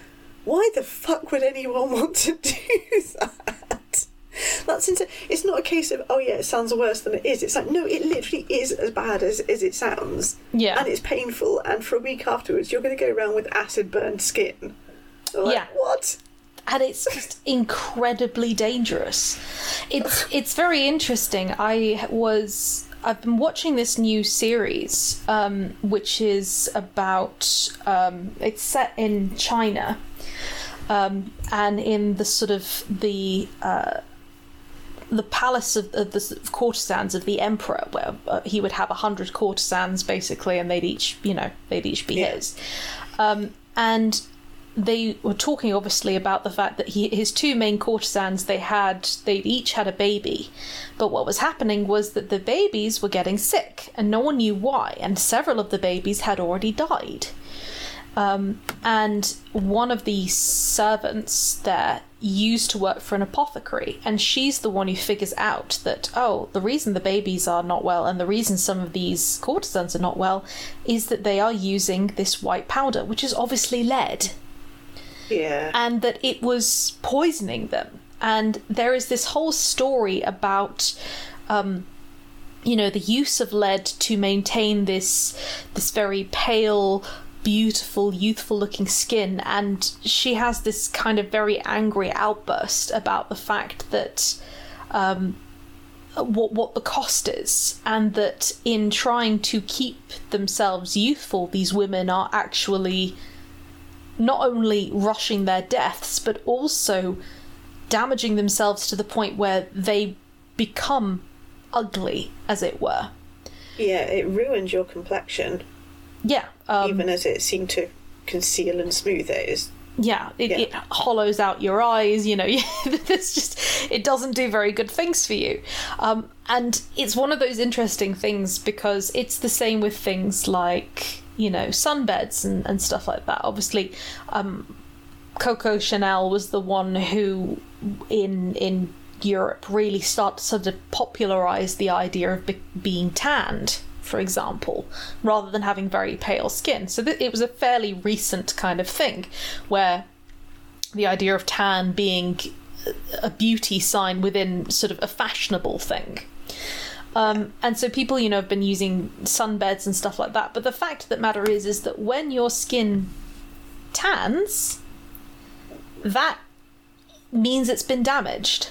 why the fuck would anyone *laughs* want to do that? That's into, it's not a case of, oh yeah, it sounds worse than it is. It's like, no, it literally is as bad as, as it sounds. Yeah. And it's painful, and for a week afterwards, you're going to go around with acid burned skin. Like, Yeah. What? and it's just incredibly dangerous. It's *sighs* it's very interesting. I was I've been watching this new series, um, which is about um, it's set in China, um, and in the sort of the. Uh, the palace of, of the of courtesans of the emperor, where uh, he would have a hundred courtesans basically, and they'd each, you know, they'd each be Yeah. his. Um, and they were talking obviously about the fact that he, his two main courtesans they had they each had a baby but what was happening was that the babies were getting sick and no one knew why and several of the babies had already died um, and one of the servants there used to work for an apothecary, and she's the one who figures out that, oh, the reason the babies are not well and the reason some of these courtesans are not well is that they are using this white powder, which is obviously lead, Yeah. and that it was poisoning them. And there is this whole story about. Um, you know the use of lead to maintain this this very pale beautiful youthful looking skin and she has this kind of very angry outburst about the fact that um, what what the cost is and that in trying to keep themselves youthful these women are actually not only rushing their deaths but also damaging themselves to the point where they become ugly, as it were. Yeah, it ruins your complexion, Yeah, um, even as it seemed to conceal and smooth it. Is yeah, it, Yeah. it hollows out your eyes. You know, *laughs* it's just it doesn't do very good things for you. Um, and it's one of those interesting things because it's the same with things like you know sunbeds and, and stuff like that. Obviously, um, Coco Chanel was the one who in in Europe really started sort of popularize the idea of be- being tanned, for example, rather than having very pale skin. So th- it was a fairly recent kind of thing where the idea of tan being a beauty sign within sort of a fashionable thing. Um, and so people, you know, have been using sunbeds and stuff like that. But the fact of the matter is, is that when your skin tans, that means it's been damaged.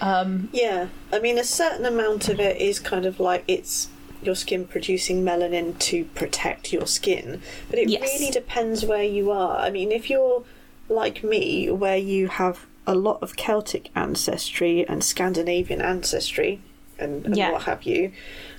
Um, yeah. I mean, a certain amount of it is kind of like it's your skin producing melanin to protect your skin, but it Yes. really depends where you are. I mean, if you're like me, where you have a lot of Celtic ancestry and Scandinavian ancestry, and, and Yeah. what have you,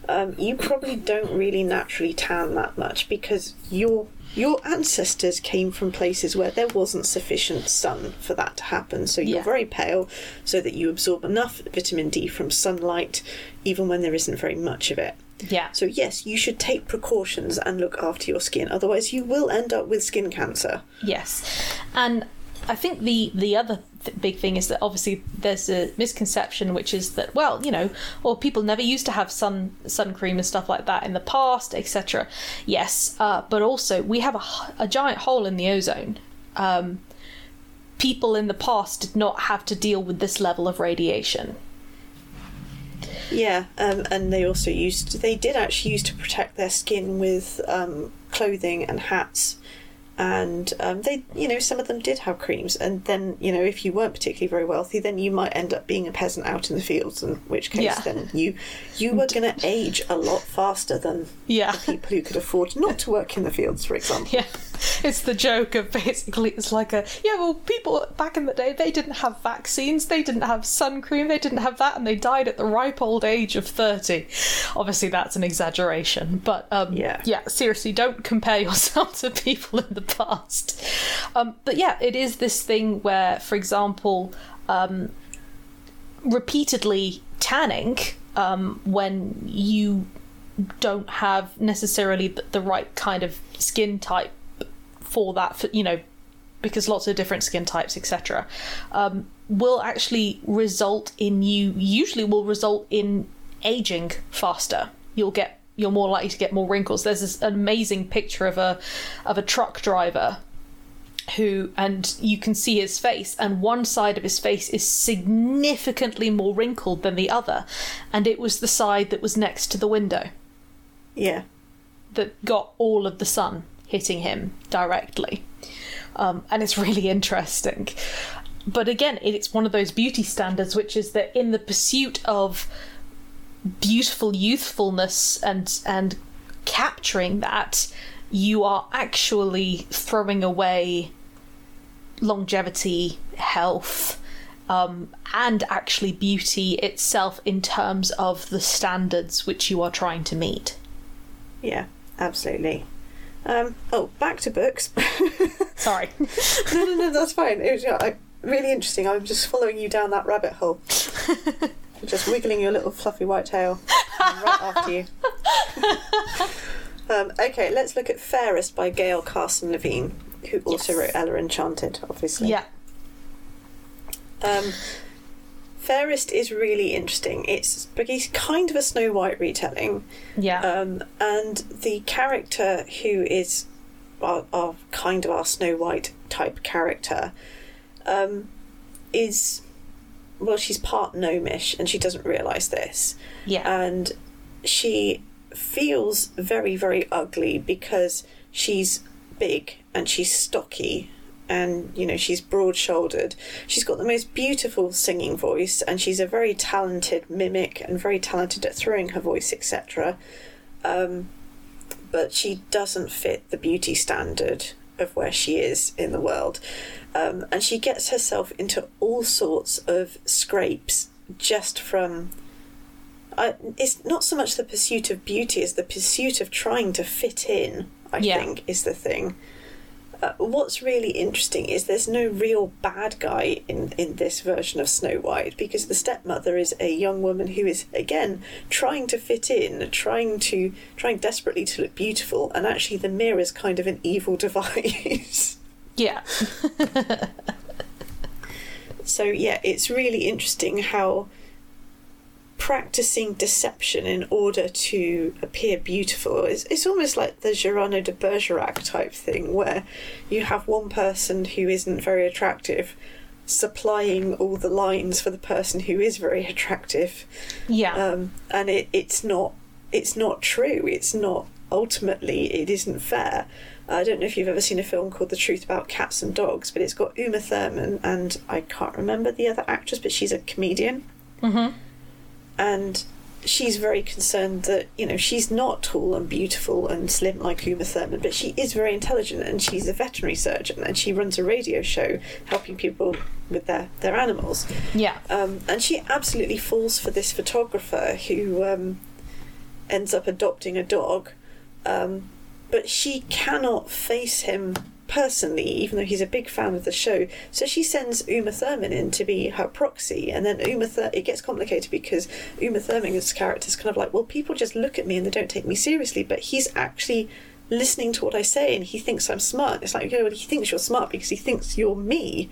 um, you probably don't really naturally tan that much because your your ancestors came from places where there wasn't sufficient sun for that to happen. So you're Yeah. very pale, so that you absorb enough vitamin D from sunlight, even when there isn't very much of it. yeah. So yes, you should take precautions and look after your skin. Otherwise, you will end up with skin cancer. Yes, and I think the the other big thing is that obviously there's a misconception, which is that well, you know, or people never used to have sun sun cream and stuff like that in the past, etc. Yes, uh, but also we have a, a, giant hole in the ozone. Um, people in the past did not have to deal with this level of radiation. Yeah, um, and they also used they did actually use to protect their skin with um, clothing and hats, and um, they you know some of them did have creams, and then you know if you weren't particularly very wealthy, then you might end up being a peasant out in the fields, in which case Yeah. then you you were going *laughs* to age a lot faster than Yeah. people who could afford not to work in the fields, for example. Yeah, it's the joke of basically it's like a yeah. Well, people back in the day they didn't have vaccines, they didn't have sun cream, they didn't have that, and they died at the ripe old age of thirty. Obviously, that's an exaggeration, but um, Yeah. yeah. Seriously, don't compare *laughs* yourself to people in the past. Um, but yeah, it is this thing where, for example, um, repeatedly tanning um, when you don't have necessarily the, the right kind of skin type for that for, you know because lots of different skin types etc um, will actually result in you usually will result in aging faster you'll get you're more likely to get more wrinkles. There's this amazing picture of a of a truck driver who and you can see his face and one side of his face is significantly more wrinkled than the other and it was the side that was next to the window. Yeah, that got all of the sun hitting him directly. Um, and it's *laughs* really interesting. But again it's one of those beauty standards which is that in the pursuit of beautiful youthfulness and and capturing that you are actually throwing away longevity health um, and actually beauty itself in terms of the standards which you are trying to meet yeah, absolutely. Um, oh, back to books. *laughs* sorry *laughs* no, no, no, that's fine. It was really interesting. I'm just following you down that rabbit hole. *laughs* just wiggling your little fluffy white tail. Right after you. *laughs* um, okay, let's look at Fairest by Gail Carson Levine, who also Yes. wrote Ella Enchanted, obviously. yeah Um, Fairest is really interesting. It's kind of a Snow White retelling, Yeah. um, and the character who is our, our kind of our Snow White type character um, is well, she's part gnomish, and she doesn't realise this. Yeah. and she feels very very ugly because she's big and she's stocky and you know she's broad shouldered she's got the most beautiful singing voice and she's a very talented mimic and very talented at throwing her voice etc um, but she doesn't fit the beauty standard of where she is in the world um, and she gets herself into all sorts of scrapes just from I, it's not so much the pursuit of beauty as the pursuit of trying to fit in. I Yeah. think is the thing. Uh, what's really interesting is there's no real bad guy in in this version of Snow White because the stepmother is a young woman who is again trying to fit in, trying to trying desperately to look beautiful, and actually the mirror is kind of an evil *laughs* device. yeah. *laughs* So yeah, it's really interesting how practicing deception in order to appear beautiful. Is it's almost like the Cyrano de Bergerac type thing where you have one person who isn't very attractive supplying all the lines for the person who is very attractive. Yeah. um, and it, it's not it's not true. It's not ultimately it isn't fair. I don't know if you've ever seen a film called The Truth About Cats and Dogs, but it's got Uma Thurman and I can't remember the other actress, but she's a comedian. Mm-hmm. And she's very concerned that you know she's not tall and beautiful and slim like Uma Thurman, but she is very intelligent and she's a veterinary surgeon and she runs a radio show helping people with their their animals. Yeah. Um, and she absolutely falls for this photographer who um, ends up adopting a dog, um, but she cannot face him personally, even though he's a big fan of the show. So she sends Uma Thurman in to be her proxy, and then Uma Thur- it gets complicated because Uma Thurman's character is kind of like, well, people just look at me and they don't take me seriously, but he's actually listening to what I say and he thinks I'm smart. It's like, you know, he thinks you're smart because he thinks you're me.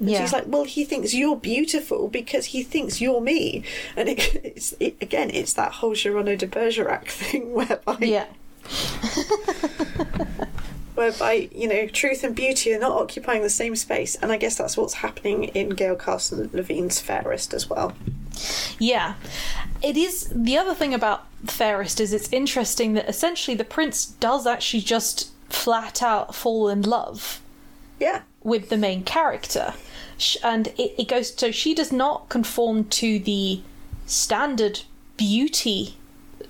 And Yeah. she's like, well, he thinks you're beautiful because he thinks you're me. And it, *laughs* it's it, again, it's that whole Geronimo de Bergerac *laughs* thing whereby yeah. *laughs* whereby you know truth and beauty are not occupying the same space. And I guess that's what's happening in Gail Carson Levine's Fairest as well. Yeah. It is the other thing about Fairest is it's interesting that essentially the prince does actually just flat out fall in love Yeah, with the main character. And it, it goes so she does not conform to the standard beauty,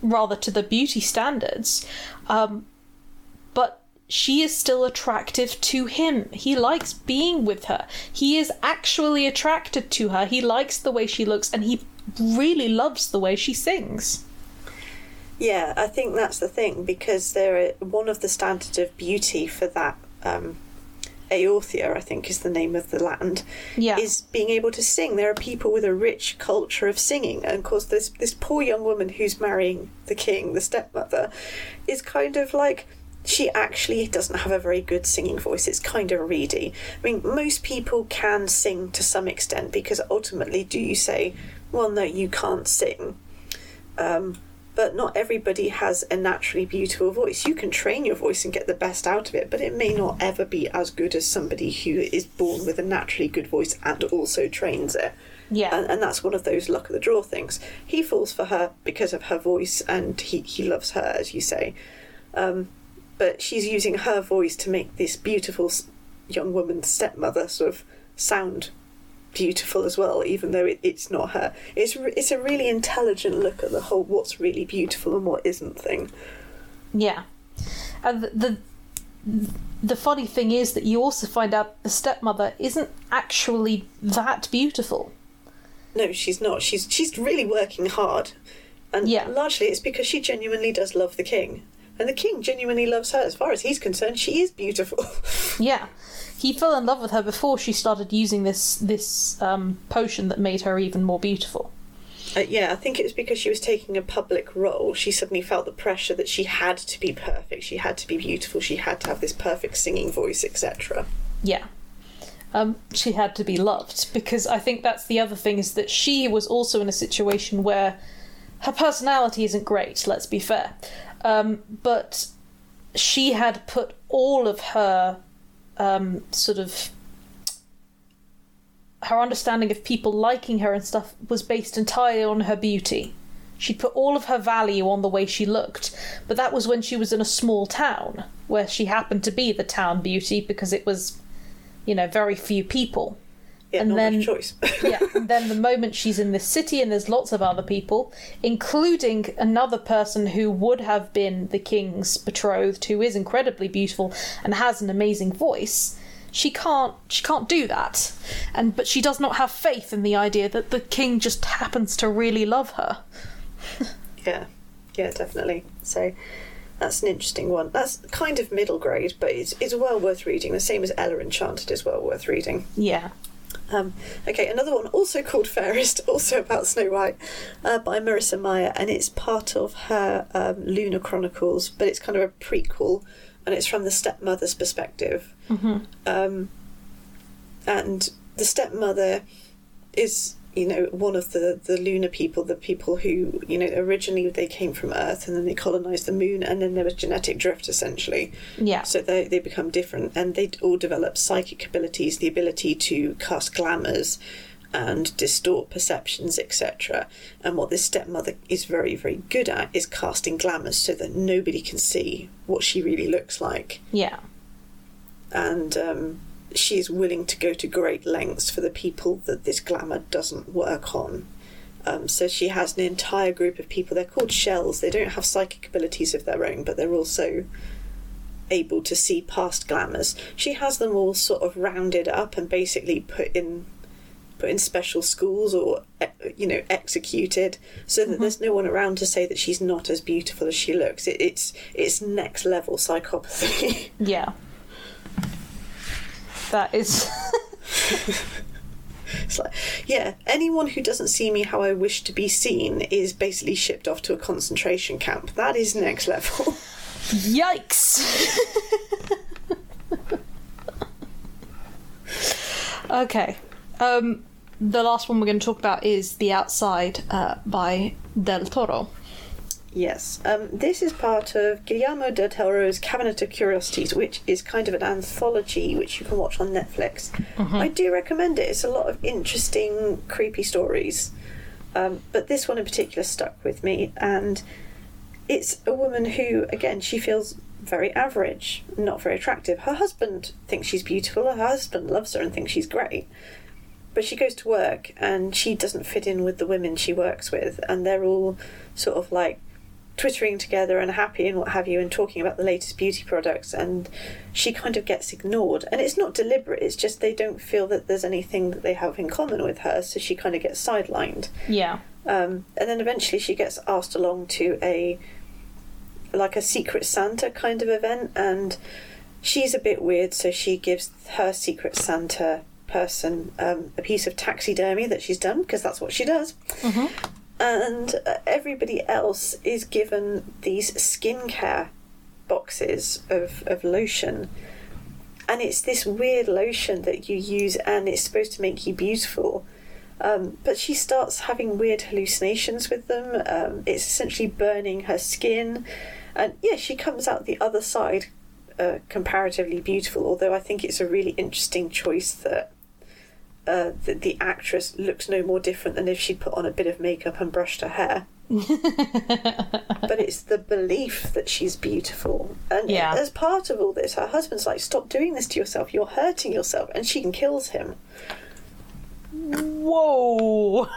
rather to the beauty standards, um, she is still attractive to him. He likes being with her. He is actually attracted to her. He likes the way she looks and he really loves the way she sings. yeah. I think that's the thing because they're one of the standards of beauty for that. Um, I think, is the name of the land. Yeah. is being able to sing. There are people with a rich culture of singing, and of course, this this poor young woman who's marrying the king, the stepmother, is kind of like she actually doesn't have a very good singing voice. It's kind of reedy. I mean, most people can sing to some extent because ultimately, do you say, well, no, you can't sing? Um, but not everybody has a naturally beautiful voice. You can train your voice and get the best out of it, but it may not ever be as good as somebody who is born with a naturally good voice and also trains it. Yeah. And, and that's one of those luck of the draw things. He falls for her because of her voice and he, he loves her, as you say. Um, but she's using her voice to make this beautiful young woman's stepmother sort of sound beautiful as well, even though it, it's not her. It's re- it's a really intelligent look at the whole what's really beautiful and what isn't thing. Yeah, and the, the the funny thing is that you also find out the stepmother isn't actually that beautiful. No, she's not. She's she's really working hard, and Yeah. largely it's because she genuinely does love the king, and the king genuinely loves her. As far as he's concerned, she is beautiful. *laughs* Yeah, he fell in love with her before she started using this this um, potion that made her even more beautiful. Uh, yeah, I think it was because she was taking a public role. She suddenly felt the pressure that she had to be perfect, she had to be beautiful, she had to have this perfect singing voice, etc. Yeah, Um, she had to be loved because I think that's the other thing is that she was also in a situation where her personality isn't great. Let's be fair, um, but she had put all of her um, sort of her understanding of people liking her and stuff was based entirely on her beauty. She'd put all of her value on the way she looked, but that was when she was in a small town where she happened to be the town beauty because it was, you know, very few people. Yeah, And not then- choice. *laughs* yeah, and then the moment she's in this city and there's lots of other people, including another person who would have been the king's betrothed, who is incredibly beautiful and has an amazing voice, she can't she can't do that. And but she does not have faith in the idea that the king just happens to really love her. *laughs* Yeah, yeah, definitely. So that's an interesting one. That's kind of middle grade, but it's, it's well worth reading. The same as Ella Enchanted is well worth reading. Yeah. Um, okay, another one also called Fairest, *laughs* also about Snow White, uh, by Marissa Meyer, and it's part of her um, Lunar Chronicles, but it's kind of a prequel, and it's from the stepmother's perspective. Um, and the stepmother is, you know, one of the, the lunar people, the people who, you know, originally they came from Earth and then they colonized the moon, and then there was genetic drift essentially. Yeah. So they, they become different and they all develop psychic abilities, the ability to cast glamours and distort perceptions, etc. And what this stepmother is very, very good at is casting glamours so that nobody can see what she really looks like. Yeah. And um, she is willing to go to great lengths for the people that this glamour doesn't work on. Um, so she has an entire group of people. They're called shells. They don't have psychic abilities of their own, but they're also able to see past glamours. She has them all sort of rounded up and basically put in put in special schools or you know executed so that there's no one around to say that she's not as beautiful as she looks. It, it's it's next level psychopathy. *laughs* Yeah. That is *laughs* It's like, yeah, anyone who doesn't see me how I wish to be seen is basically shipped off to a concentration camp. That is next level. Yikes! okay. Um, the last one we're going to talk about is The Outside uh, by Del Toro. Yes, um, this is part of Guillermo del Toro's Cabinet of Curiosities, which is kind of an anthology which you can watch on Netflix. I do recommend it. It's a lot of interesting, creepy stories. Um, but this one in particular stuck with me, and it's a woman who, again, she feels very average, not very attractive. Her husband thinks she's beautiful, her husband loves her and thinks she's great. But she goes to work and she doesn't fit in with the women she works with, and they're all sort of like twittering together and happy and what have you, and talking about the latest beauty products, and she kind of gets ignored. And it's not deliberate, it's just they don't feel that there's anything that they have in common with her, so she kind of gets sidelined. Yeah. Um, and then eventually she gets asked along to a like a secret Santa kind of event, and she's a bit weird, so she gives her secret Santa person um, a piece of taxidermy that she's done because that's what she does. And uh, everybody else is given these skincare boxes of, of lotion. And it's this weird lotion that you use, and it's supposed to make you beautiful. Um, but she starts having weird hallucinations with them. Um, it's essentially burning her skin. And yeah, she comes out the other side uh, comparatively beautiful, although I think it's a really interesting choice that. Uh, that the actress looks no more different than if she'd put on a bit of makeup and brushed her hair. *laughs* but it's the belief that she's beautiful. And Yeah. as part of all this, her husband's like, Stop doing this to yourself, you're hurting yourself. And she kills him. Whoa!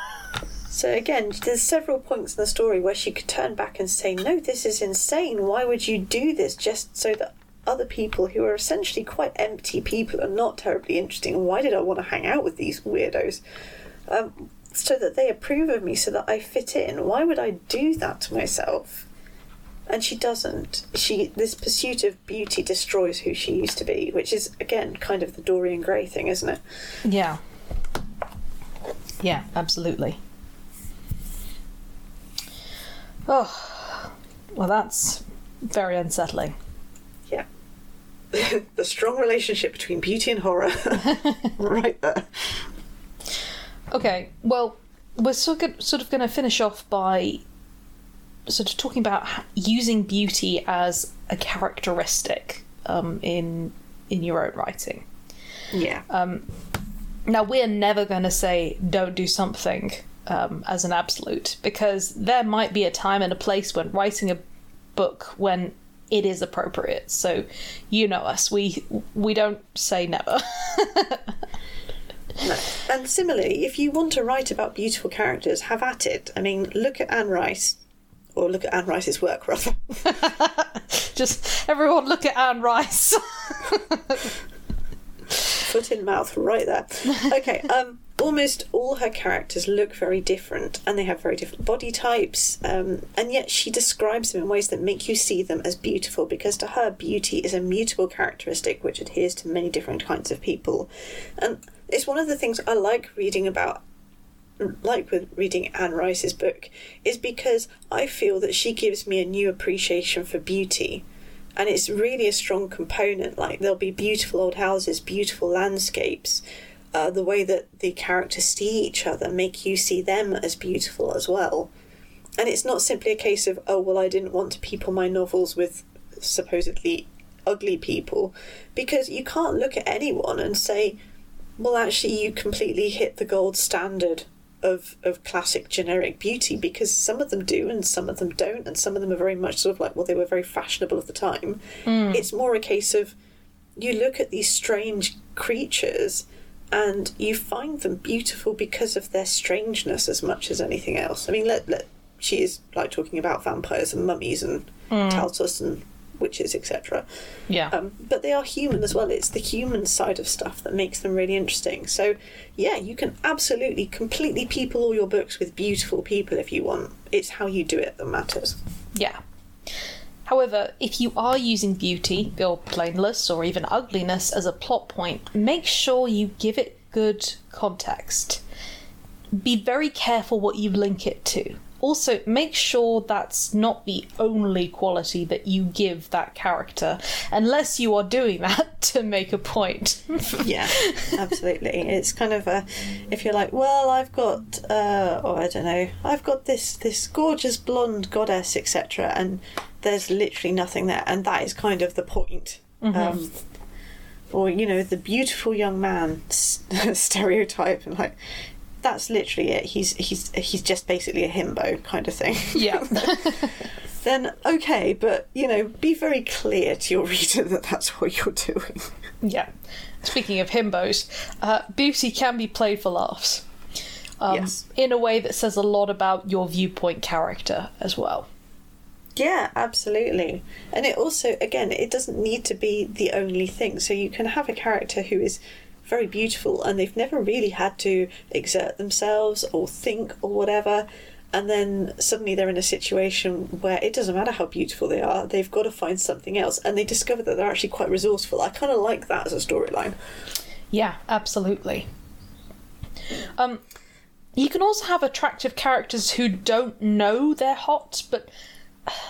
So again, there's several points in the story where she could turn back and say, "No, this is insane. Why would you do this just so that other people who are essentially quite empty people and not terribly interesting? Why did I want to hang out with these weirdos? Um, so that they approve of me, so that I fit in. Why would I do that to myself?" And she doesn't. She this pursuit of beauty destroys who she used to be, which is again kind of the Dorian Gray thing, isn't it? Yeah. Yeah, absolutely. Oh, well, that's very unsettling. *laughs* The strong relationship between beauty and horror, *laughs* right there. Okay, well, we're sort of, sort of going to finish off by sort of talking about using beauty as a characteristic um, in in your own writing. Yeah. Now, we're never going to say don't do something um, as an absolute because there might be a time and a place when writing a book when it is appropriate. So, you know us, we we don't say never. *laughs* No. And similarly, if you want to write about beautiful characters, have at it. I mean, look at Anne Rice, or look at Anne Rice's work rather. *laughs* Just everyone look at Anne Rice. *laughs* Foot in mouth, right there. Okay. Um, almost all her characters look very different, and they have very different body types. Um, and yet she describes them in ways that make you see them as beautiful, because to her, beauty is a mutable characteristic which adheres to many different kinds of people. And it's one of the things I like reading about like with reading Anne Rice's book, is because I feel that she gives me a new appreciation for beauty. And it's really a strong component. Like, there'll be beautiful old houses, beautiful landscapes. Uh, the way that the characters see each other make you see them as beautiful as well. And it's not simply a case of, oh, well, I didn't want to people my novels with supposedly ugly people. Because you can't look at anyone and say, well, actually, you completely hit the gold standard of of classic generic beauty because some of them do and some of them don't, and some of them are very much sort of like well, they were very fashionable at the time. It's more a case of you look at these strange creatures and you find them beautiful because of their strangeness as much as anything else. I mean, let, let she is like talking about vampires and mummies and Taltos and witches, etc. yeah. Um, but they are human as well. It's the human side of stuff that makes them really interesting. So, yeah, you can absolutely completely people all your books with beautiful people if you want. It's how you do it that matters. Yeah. However, if you are using beauty, or plainness, or even ugliness as a plot point, make sure you give it good context. Be very careful what you link it to. Also, make sure that's not the only quality that you give that character, unless you are doing *laughs* that to make a point. *laughs* Yeah, absolutely. It's kind of a if you're like, well, I've got, uh, or I don't know, I've got this this gorgeous blonde goddess, etc., and there's literally nothing there, and that is kind of the point. Um, or you know, the beautiful young man *laughs* stereotype, and like that's literally it. He's he's he's just basically a himbo kind of thing. yeah. *laughs* then okay, but you know, be very clear to your *laughs* reader that that's what you're doing. Yeah. Speaking of himbos, uh, beauty can be played for laughs. Um, Yes. In a way that says a lot about your viewpoint character as well. Yeah, absolutely. And it also, again, it doesn't need to be the only thing. So you can have a character who is very beautiful and they've never really had to exert themselves or think or whatever. And then suddenly they're in a situation where it doesn't matter how beautiful they are, they've got to find something else. And they discover that they're actually quite resourceful. I kind of like that as a storyline. Yeah, absolutely. Um, you can also have attractive characters who don't know they're hot, but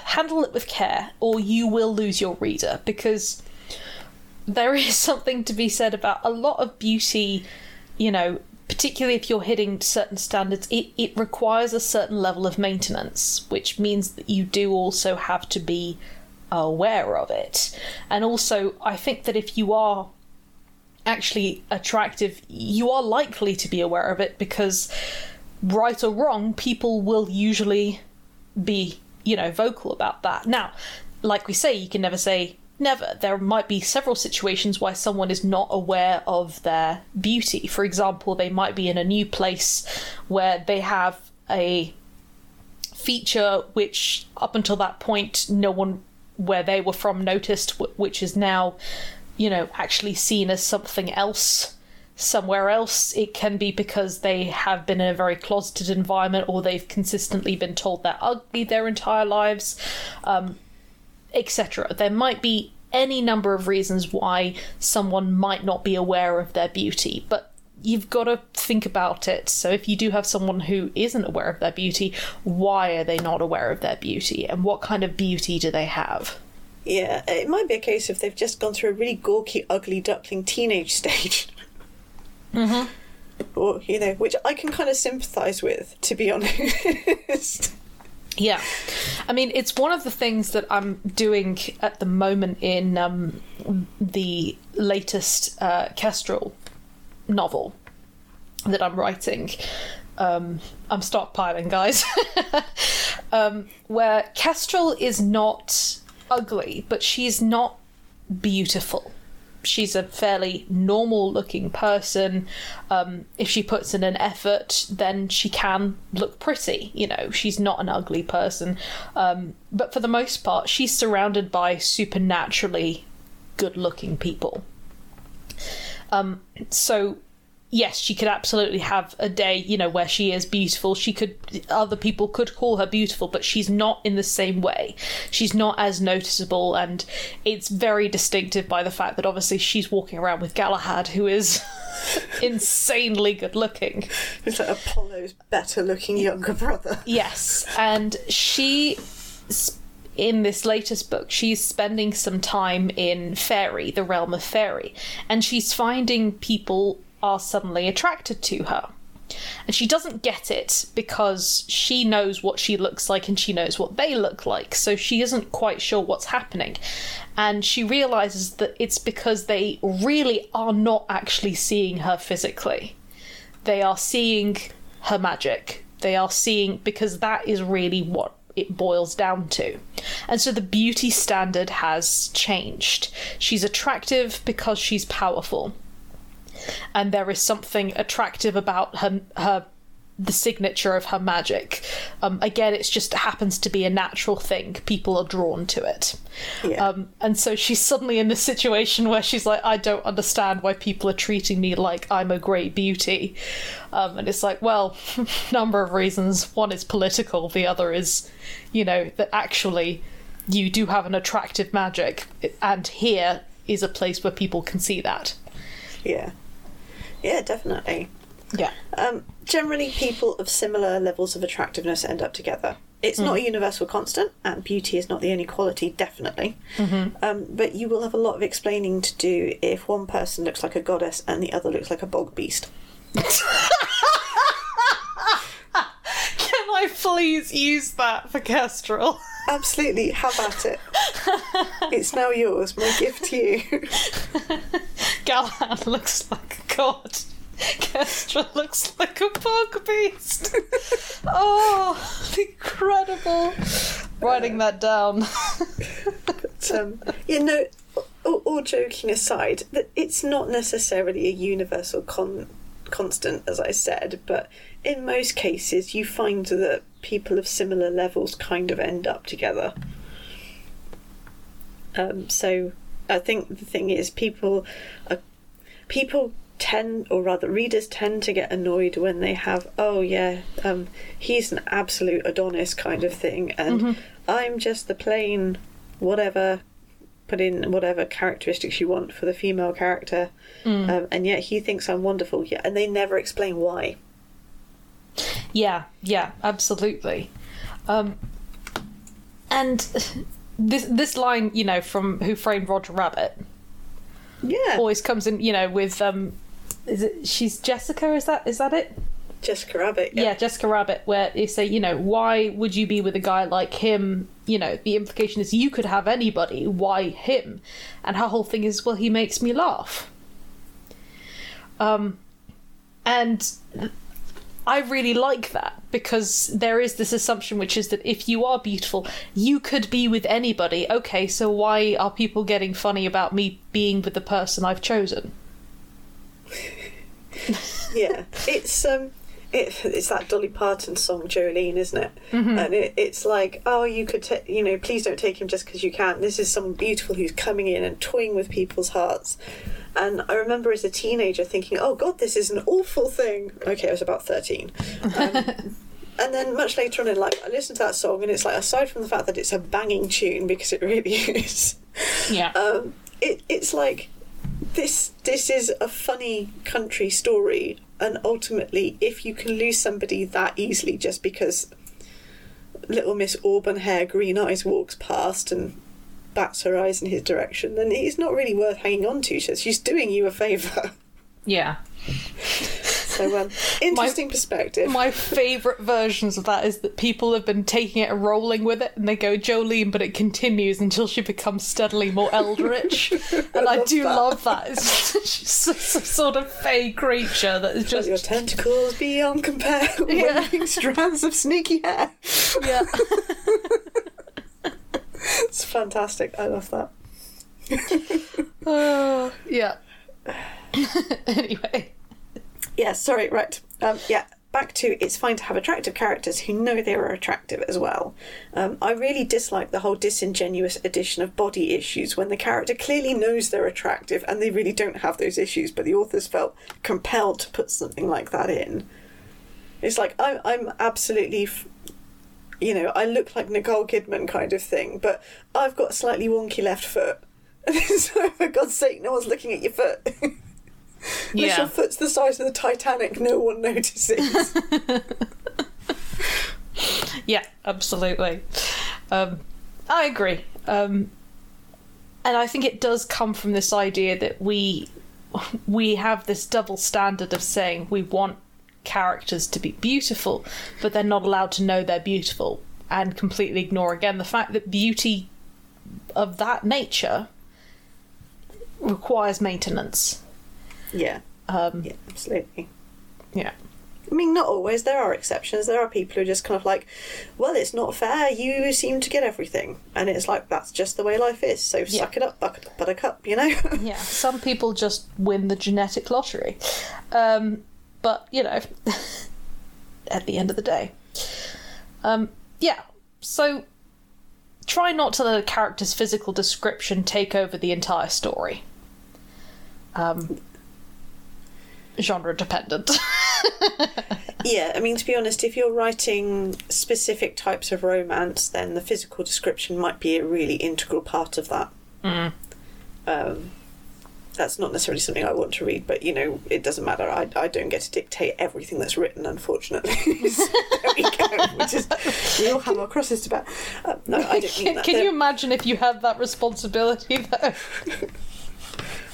handle it with care, or you will lose your reader because there *laughs* is something to be said about a lot of beauty, you know, particularly if you're hitting certain standards, it, it requires a certain level of maintenance, which means that you do also have to be aware of it. And also, I think that if you are actually attractive, you are likely to be aware of it because, right or wrong, people will usually be, you know, vocal about that. Now, like we say, you can never say never. There might be several situations where someone is not aware of their beauty. For example, they might be in a new place where they have a feature which, up until that point, no one where they were from noticed, which is now, you know, actually seen as something else somewhere else. It can be because they have been in a very closeted environment or they've consistently been told they're ugly their entire lives, um, etc. There might be any number of reasons why someone might not be aware of their beauty, but you've got to think about it. So if you do have someone who isn't aware of their beauty, why are they not aware of their beauty and what kind of beauty do they have? Yeah, it might be a case if they've just gone through a really gawky, ugly duckling teenage *laughs* stage. Mm-hmm. Or, you know, which I can kind of sympathise with, to be *laughs* honest. Yeah. I mean, it's one of the things that I'm doing at the moment in um, the latest uh, Kestrel novel that I'm writing. Um, I'm stockpiling, guys. *laughs* um, where Kestrel is not ugly, but she's not beautiful. She's a fairly normal looking person. Um, if she puts in an effort, then she can look pretty. You know, she's not an ugly person. Um, but for the most part, she's surrounded by supernaturally good looking people. Um, so yes, she could absolutely have a day, you know, where she is beautiful. She could, other people could call her beautiful, but she's not in the same way. She's not as noticeable, and it's very distinctive by the fact that obviously she's walking around with Galahad, who is *laughs* insanely good looking. It's like Apollo's better looking younger brother. Yes, and she. In this latest book, she's spending some time in Fairy, the realm of Fairy, and she's finding people are suddenly attracted to her. And she doesn't get it because she knows what she looks like and she knows what they look like, so she isn't quite sure what's happening. And she realizes that it's because they really are not actually seeing her physically. They are seeing her magic. They are seeing, because that is really what it boils down to. And so the beauty standard has changed. She's attractive because she's powerful and there is something attractive about her her the signature of her magic. Um, again, it's just happens to be a natural thing. People are drawn to it. Yeah. Um, and so she's suddenly in this situation where she's like, I don't understand why people are treating me like I'm a great beauty. Um, and it's like, well, *laughs* number of reasons. One is political, the other is, you know, that actually you do have an attractive magic, and here is a place where people can see that. Yeah. Yeah, definitely. Yeah. Um, generally, people of similar levels of attractiveness end up together. It's not a universal constant, and beauty is not the only quality, definitely. Um, but you will have a lot of explaining to do if one person looks like a goddess and the other looks like a bog beast. *laughs* I please use that for Kestrel? Absolutely, have at it. *laughs* it's now yours, my gift to you. *laughs* Galahad looks like a god. Kestrel looks like a bug beast. oh, incredible. Writing that down. But, um, you know, all, all joking aside, that it's not necessarily a universal con- constant, as I said, but in most cases, you find that people of similar levels kind of end up together. Um, so I think the thing is, people are, people tend, or rather, readers tend to get annoyed when they have, oh yeah, um, he's an absolute Adonis kind of thing, and I'm just the plain whatever. Put in whatever characteristics you want for the female character, um, and yet he thinks I'm wonderful. Yeah, and they never explain why. Yeah, yeah, absolutely. Um, and this this line, you know, from Who Framed Roger Rabbit, Yeah, always comes in, you know, with um, is it she's Jessica? Is that is that it? Jessica Rabbit. yeah. Jessica Rabbit, where you say, you know, why would you be with a guy like him? You know, the implication is you could have anybody. Why him? And her whole thing is, well, he makes me laugh. Um, and I really like that because there is this assumption, which is that if you are beautiful, you could be with anybody. Okay, so why are people getting funny about me being with the person I've chosen? *laughs* yeah, it's um, it, it's that Dolly Parton song Jolene, isn't it? And it, it's like, oh, you could, ta- you know, please don't take him just because you can. This is someone beautiful who's coming in and toying with people's hearts. And I remember as a teenager thinking, oh God, this is an awful thing. Okay, I was about thirteen. Um, *laughs* and then much later on in life, I listened to that song, and it's like, aside from the fact that it's a banging tune because it really *laughs* is. Yeah. um, it, it's like this this is a funny country story and ultimately if you can lose somebody that easily just because little miss auburn hair green eyes walks past and bats her eyes in his direction, then he's not really worth hanging on to. She's she's doing you a favour. Yeah. So, um, *laughs* interesting perspective. My favourite versions of that is that people have been taking it and rolling with it, and they go Jolene, but it continues until she becomes steadily more eldritch. *laughs* and I, love do that. love that. It's just some sort of fey creature that is But your just tentacles beyond compare, *laughs* Yeah. waving strands of sneaky hair. yeah. *laughs* It's fantastic. I love that. Uh, *laughs* yeah. *laughs* anyway, Yeah, sorry, right. Um, yeah, back to it's fine to have attractive characters who know they are attractive as well. Um, I really dislike the whole disingenuous addition of body issues when the character clearly knows they're attractive and they really don't have those issues, but the authors felt compelled to put something like that in. It's like, I'm, I'm absolutely. F- you know, I look like Nicole Kidman kind of thing, but I've got a slightly wonky left foot. *laughs* so, for God's sake, no one's looking at your foot. *laughs* Unless yeah. your foot's the size of the Titanic, no one notices. *laughs* Yeah, absolutely. Um, I agree. Um, and I think it does come from this idea that we we have this double standard of saying we want characters to be beautiful, but they're not allowed to know they're beautiful, and completely ignore again the fact that beauty of that nature requires maintenance. yeah, Um, yeah, absolutely. yeah. I mean, not always. There are exceptions. There are people who are just kind of like, well, it's not fair. You seem to get everything. And it's like, that's just the way life is. So suck it up, buttercup, you know? *laughs* Yeah, some people just win the genetic lottery. Um, but, you know, *laughs* at the end of the day. Um, yeah, so try not to let a character's physical description take over the entire story. Um, genre dependent. *laughs* yeah, I mean, to be honest, if you're writing specific types of romance, then the physical description might be a really integral part of that. Um, that's not necessarily something I want to read, but you know, it doesn't matter. I, I don't get to dictate everything that's written, unfortunately. *laughs* so there we go. Which is, we all have our crosses to bear. Uh, no, I don't mean Can, that. *laughs* can There- you imagine if you had that responsibility, though?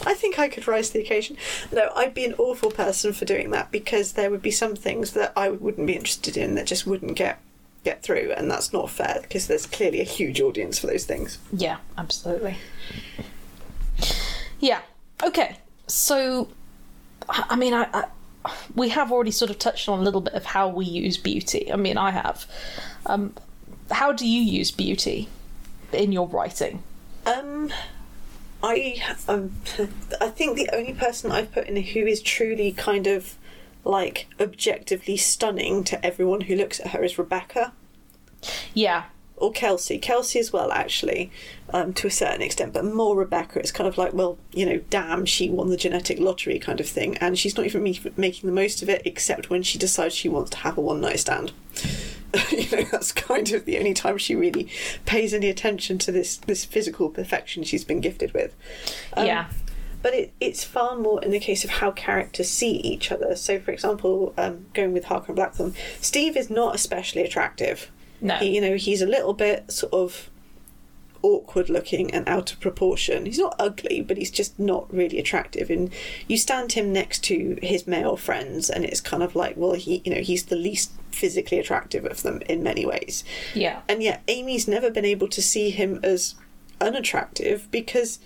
I think I could rise to the occasion. No, I'd be an awful person for doing that because there would be some things that I wouldn't be interested in that just wouldn't get get through, and that's not fair because there's clearly a huge audience for those things. Yeah, absolutely. Yeah. Okay. So, I mean, I, I we have already sort of touched on a little bit of how we use beauty. I mean, I have. Um, how do you use beauty in your writing? Um, I um, I think the only person I've put in who is truly kind of like objectively stunning to everyone who looks at her is Rebecca. Yeah. Or Kelsey, Kelsey as well, actually, um, to a certain extent, but more Rebecca. It's kind of like, well, you know, damn, she won the genetic lottery kind of thing, and she's not even making the most of it, except when she decides she wants to have a one night stand. *laughs* you know, that's kind of the only time she really pays any attention to this this physical perfection she's been gifted with. Um, yeah. but it, it's far more in the case of how characters see each other. So, for example, um, going with Harker and Blackthorn, Steve is not especially attractive. No. He, you know, he's a little bit sort of awkward looking and out of proportion. He's not ugly, but he's just not really attractive. And you stand him next to his male friends, and it's kind of like, well, he, you know, he's the least physically attractive of them in many ways. Yeah. And yet, Amy's never been able to see him as unattractive because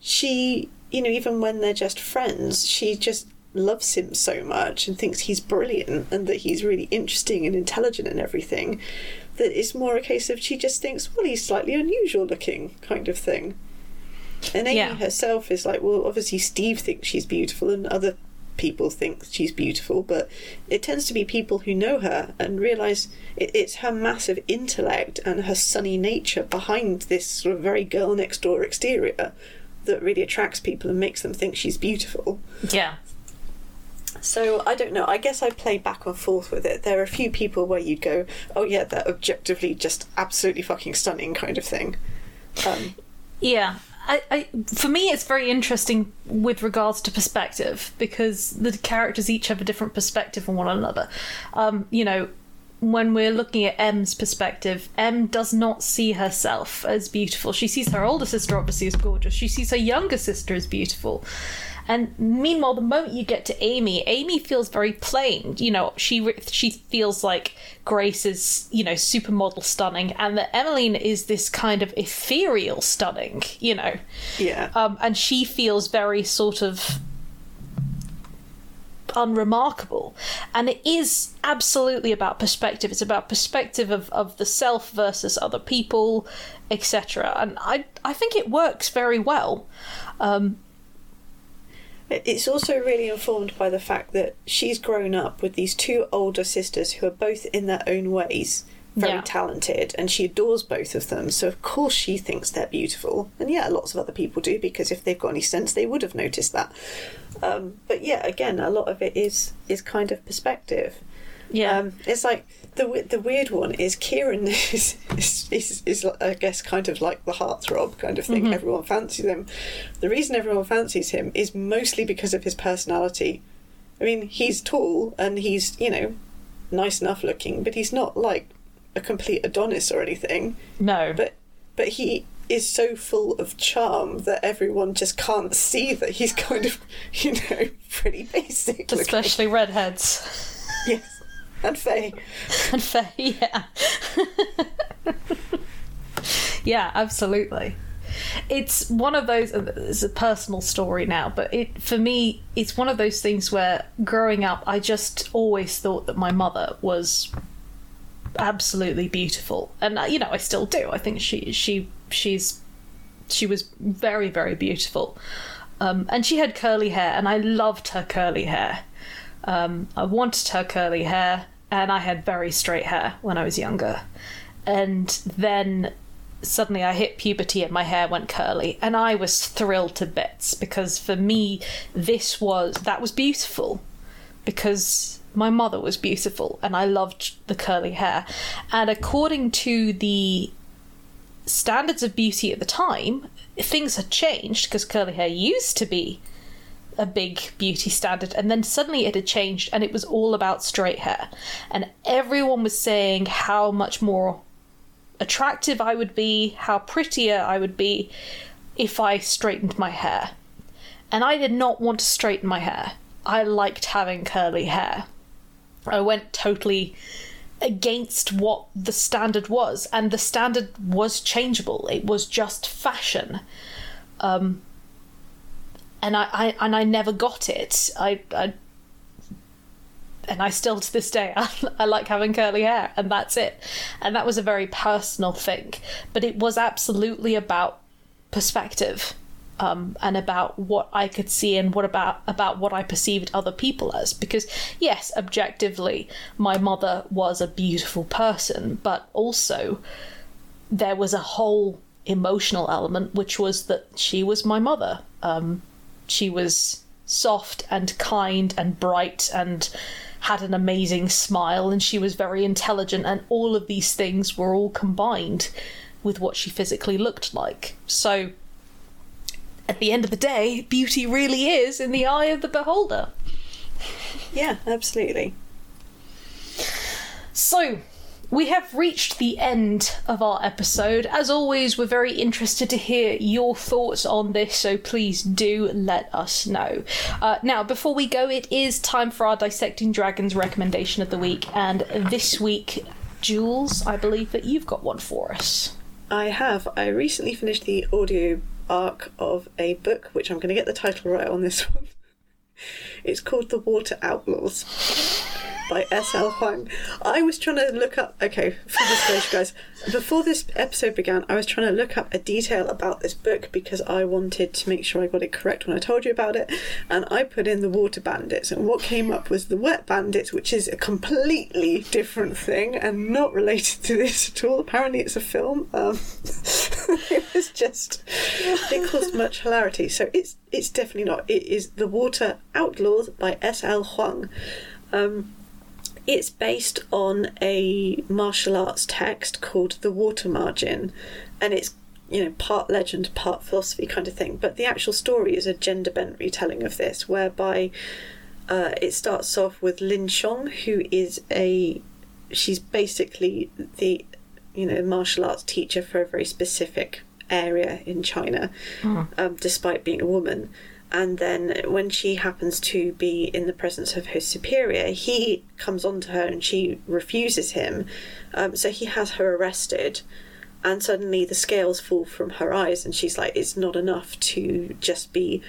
she, you know, even when they're just friends, she just loves him so much and thinks he's brilliant and that he's really interesting and intelligent and everything. That it's more a case of she just thinks, well, he's slightly unusual looking, kind of thing. And Amy Yeah. herself is like, well, obviously Steve thinks she's beautiful and other people think she's beautiful, but it tends to be people who know her and realise it, it's her massive intellect and her sunny nature behind this sort of very girl next door exterior that really attracts people and makes them think she's beautiful. Yeah. So I don't know. I guess I play back and forth with it. There are a few people where you'd go, "Oh yeah, they're objectively just absolutely fucking stunning," kind of thing. Um, Yeah. I, I, for me, it's very interesting with regards to perspective because the characters each have a different perspective on one another. Um, you know, when we're looking at M's perspective, M does not see herself as beautiful. She sees her older sister obviously as gorgeous. She sees her younger sister as beautiful. And meanwhile, the moment you get to Amy, Amy feels very plain. You know, she she feels like Grace is, you know, supermodel stunning, and that Emmeline is this kind of ethereal stunning. You know, Yeah. um, and she feels very sort of unremarkable and it is absolutely about perspective it's about perspective of, of the self versus other people etc and i i think it works very well um, It's also really informed by the fact that she's grown up with these two older sisters who are both in their own ways very Yeah. talented and she adores both of them. So of course she thinks they're beautiful. And yeah, lots of other people do because if they've got any sense they would have noticed that. Um, but yeah, again, a lot of it is is kind of perspective. yeah Um, it's like the the weird one is Kieran *laughs* is, is, is, is I guess kind of like the heartthrob kind of thing. Mm-hmm. Everyone fancies him. The reason everyone fancies him is mostly because of his personality. I mean, he's tall and he's you know nice enough looking, but he's not like a complete Adonis or anything. no But but he is so full of charm that everyone just can't see that he's kind of *laughs* you know pretty basic. looking. especially redheads yes, and Faye. and fair yeah. Yeah absolutely. It's one of those it's a personal story now but it for me it's one of those things where growing up i just always thought that my mother was absolutely beautiful. And uh, you know i still do. I think she she she's she was very very beautiful. Um, and she had curly hair and i loved her curly hair um, i wanted her curly hair and i had very straight hair when i was younger. And then suddenly I hit puberty and my hair went curly and I was thrilled to bits because for me this was that was beautiful because my mother was beautiful and I loved the curly hair. And according to the standards of beauty at the time things had changed because curly hair used to be a big beauty standard and then suddenly it had changed and it was all about straight hair and everyone was saying how much more attractive I would be, how prettier I would be if I straightened my hair. And I did not want to straighten my hair. I liked having curly hair. I went totally against what the standard was, and the standard was changeable. It was just fashion. Um, and I, I and I never got it. I, I and I still to this day I, *laughs* I like having curly hair and that's it. And that was a very personal thing, but it was absolutely about perspective. Um, and about what I could see and what about about what I perceived other people as because yes objectively my mother was a beautiful person but also there was a whole emotional element which was that she was my mother um, she was soft and kind and bright and had an amazing smile and she was very intelligent and all of these things were all combined with what she physically looked like so at the end of the day beauty really is in the eye of the beholder Yeah, absolutely. So, we have reached the end of our episode. As always, we're very interested to hear your thoughts on this, so please do let us know. Uh, now, before we go, it is time for our Dissecting Dragons recommendation of the week, and this week, Jules, I believe that you've got one for us. I have. I recently finished the audio ARC of a book, which I'm going to get the title right on this *laughs* one. It's called The Water Outlaws by S.L. Huang. I was trying to look up, okay, for disclosure, guys, before this episode began, I was trying to look up a detail about this book because I wanted to make sure I got it correct when I told you about it. And I put in the Water Bandits, and what came up was the Wet Bandits, which is a completely different thing and not related to this at all. Apparently, it's a film. Um, *laughs* it was just, it caused much hilarity. So it's it's definitely not. It is The Water Outlaws by S.L. Huang. Um, it's based on a martial arts text called The Water Margin, and it's you know part legend, part philosophy kind of thing. But the actual story is a gender bent retelling of this, whereby uh, it starts off with Lin Chong, who is a she's basically the you know martial arts teacher for a very specific area in China, um, despite being a woman. And then when she happens to be in the presence of her superior, he comes on to her and she refuses him. Um, so he has her arrested. And suddenly the scales fall from her eyes, and she's like, it's not enough to just be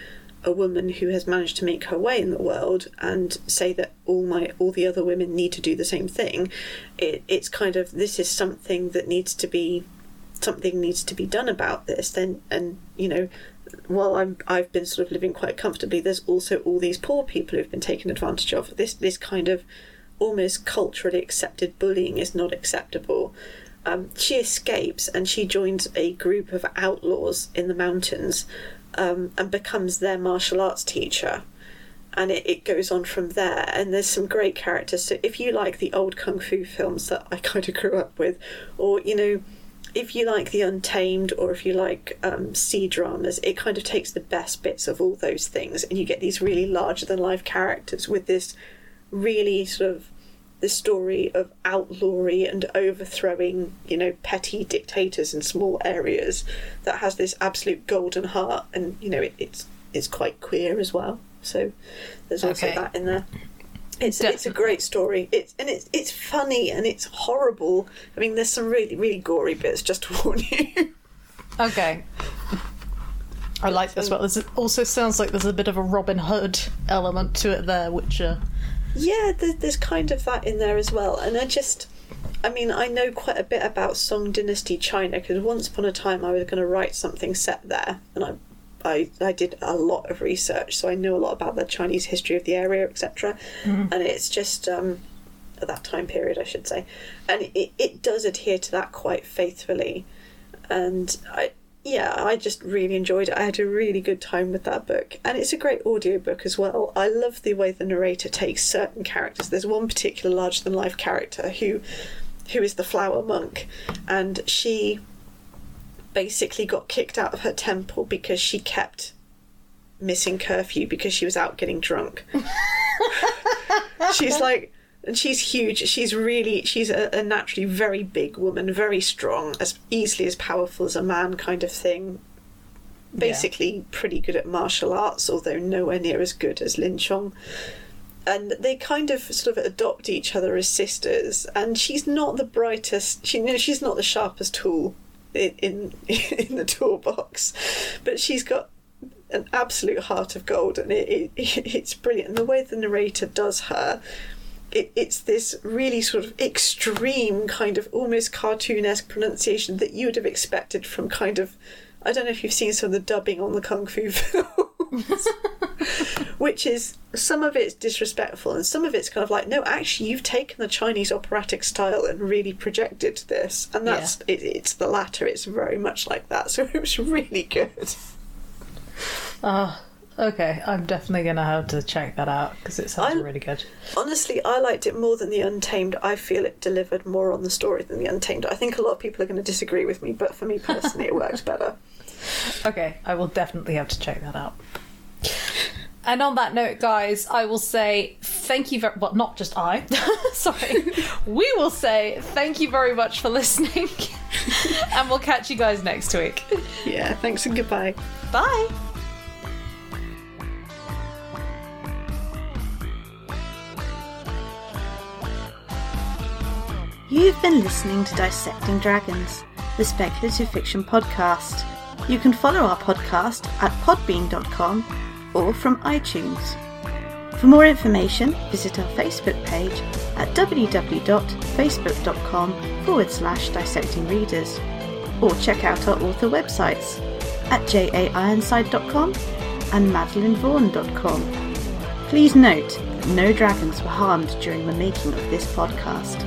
a woman who has managed to make her way in the world and say that all my all the other women need to do the same thing. It, it's kind of this is something that needs to be something needs to be done about this. Then and you know, while I'm I've been sort of living quite comfortably, there's also all these poor people who've been taken advantage of. This this kind of almost culturally accepted bullying is not acceptable. Um, she escapes and she joins a group of outlaws in the mountains um, and becomes their martial arts teacher. And it, it goes on from there. And there's some great characters. So if you like the old kung fu films that I *laughs* kind of grew up with, or, you know, if you like The Untamed or if you like um, C-dramas, it kind of takes the best bits of all those things and you get these really larger than life characters with this really sort of the story of outlawry and overthrowing, you know, petty dictators in small areas that has this absolute golden heart and, you know, it, it's it's quite queer as well. So there's also Okay. that in there. It's it's a great story. It's and it's it's funny and it's horrible. I mean, there's some really really gory bits. Just to *laughs* warn you. Okay. I like this one. This also sounds like there's a bit of a Robin Hood element to it there, which uh, yeah, there, there's kind of that in there as well. And I just, I mean, I know quite a bit about Song Dynasty China because once upon a time I was going to write something set there, and I. I, I did a lot of research, so I know a lot about the Chinese history of the area, etc. And it's just um, at that time period, I should say, and it, it does adhere to that quite faithfully. And I, yeah, I just really enjoyed it. I had a really good time with that book, and it's a great audiobook as well. I love the way the narrator takes certain characters. There's one particular larger than life character who, who is the flower monk, and she basically got kicked out of her temple because she kept missing curfew because she was out getting drunk. *laughs* she's like and she's huge. She's really she's a, a naturally very big woman very strong as easily as powerful as a man kind of thing. Basically pretty good at martial arts although nowhere near as good as lin chong. And they kind of sort of adopt each other as sisters. And she's not the brightest she you know she's not the sharpest tool in *laughs* in, the toolbox. But she's got an absolute heart of gold and it, it *laughs* it's brilliant. And the way the narrator does her it, it's this really sort of extreme kind of almost cartoonesque pronunciation that you would have expected from kind of I don't know if you've seen some of the dubbing on the kung fu *laughs* films, *laughs* which is some of it's disrespectful and some of it's kind of like no, actually you've taken the Chinese operatic style and really projected this, and that's it, it's the latter. It's very much like that, *laughs* so it was really good. Ah, okay. I'm definitely gonna have to check that out because it sounds I'm- really good. Honestly, I liked it more than The Untamed. I feel it delivered more on the story than The Untamed. I think a lot of people are going to disagree with me, but for me personally, it worked better. Okay, I will definitely have to check that out. And on that note, guys, I will say thank you very well, not just I. *laughs* Sorry. we will say thank you very much for listening. *laughs* and we'll catch you guys next week. Yeah, thanks and goodbye. Bye. You've been listening to Dissecting Dragons, the speculative fiction podcast. You can follow our podcast at podbean.com or from iTunes. For more information, visit our Facebook page at www.facebook.com forward slash dissecting readers or check out our author websites at jaironside.com and madeleinevaughn.com. Please note, no dragons were harmed during the making of this podcast.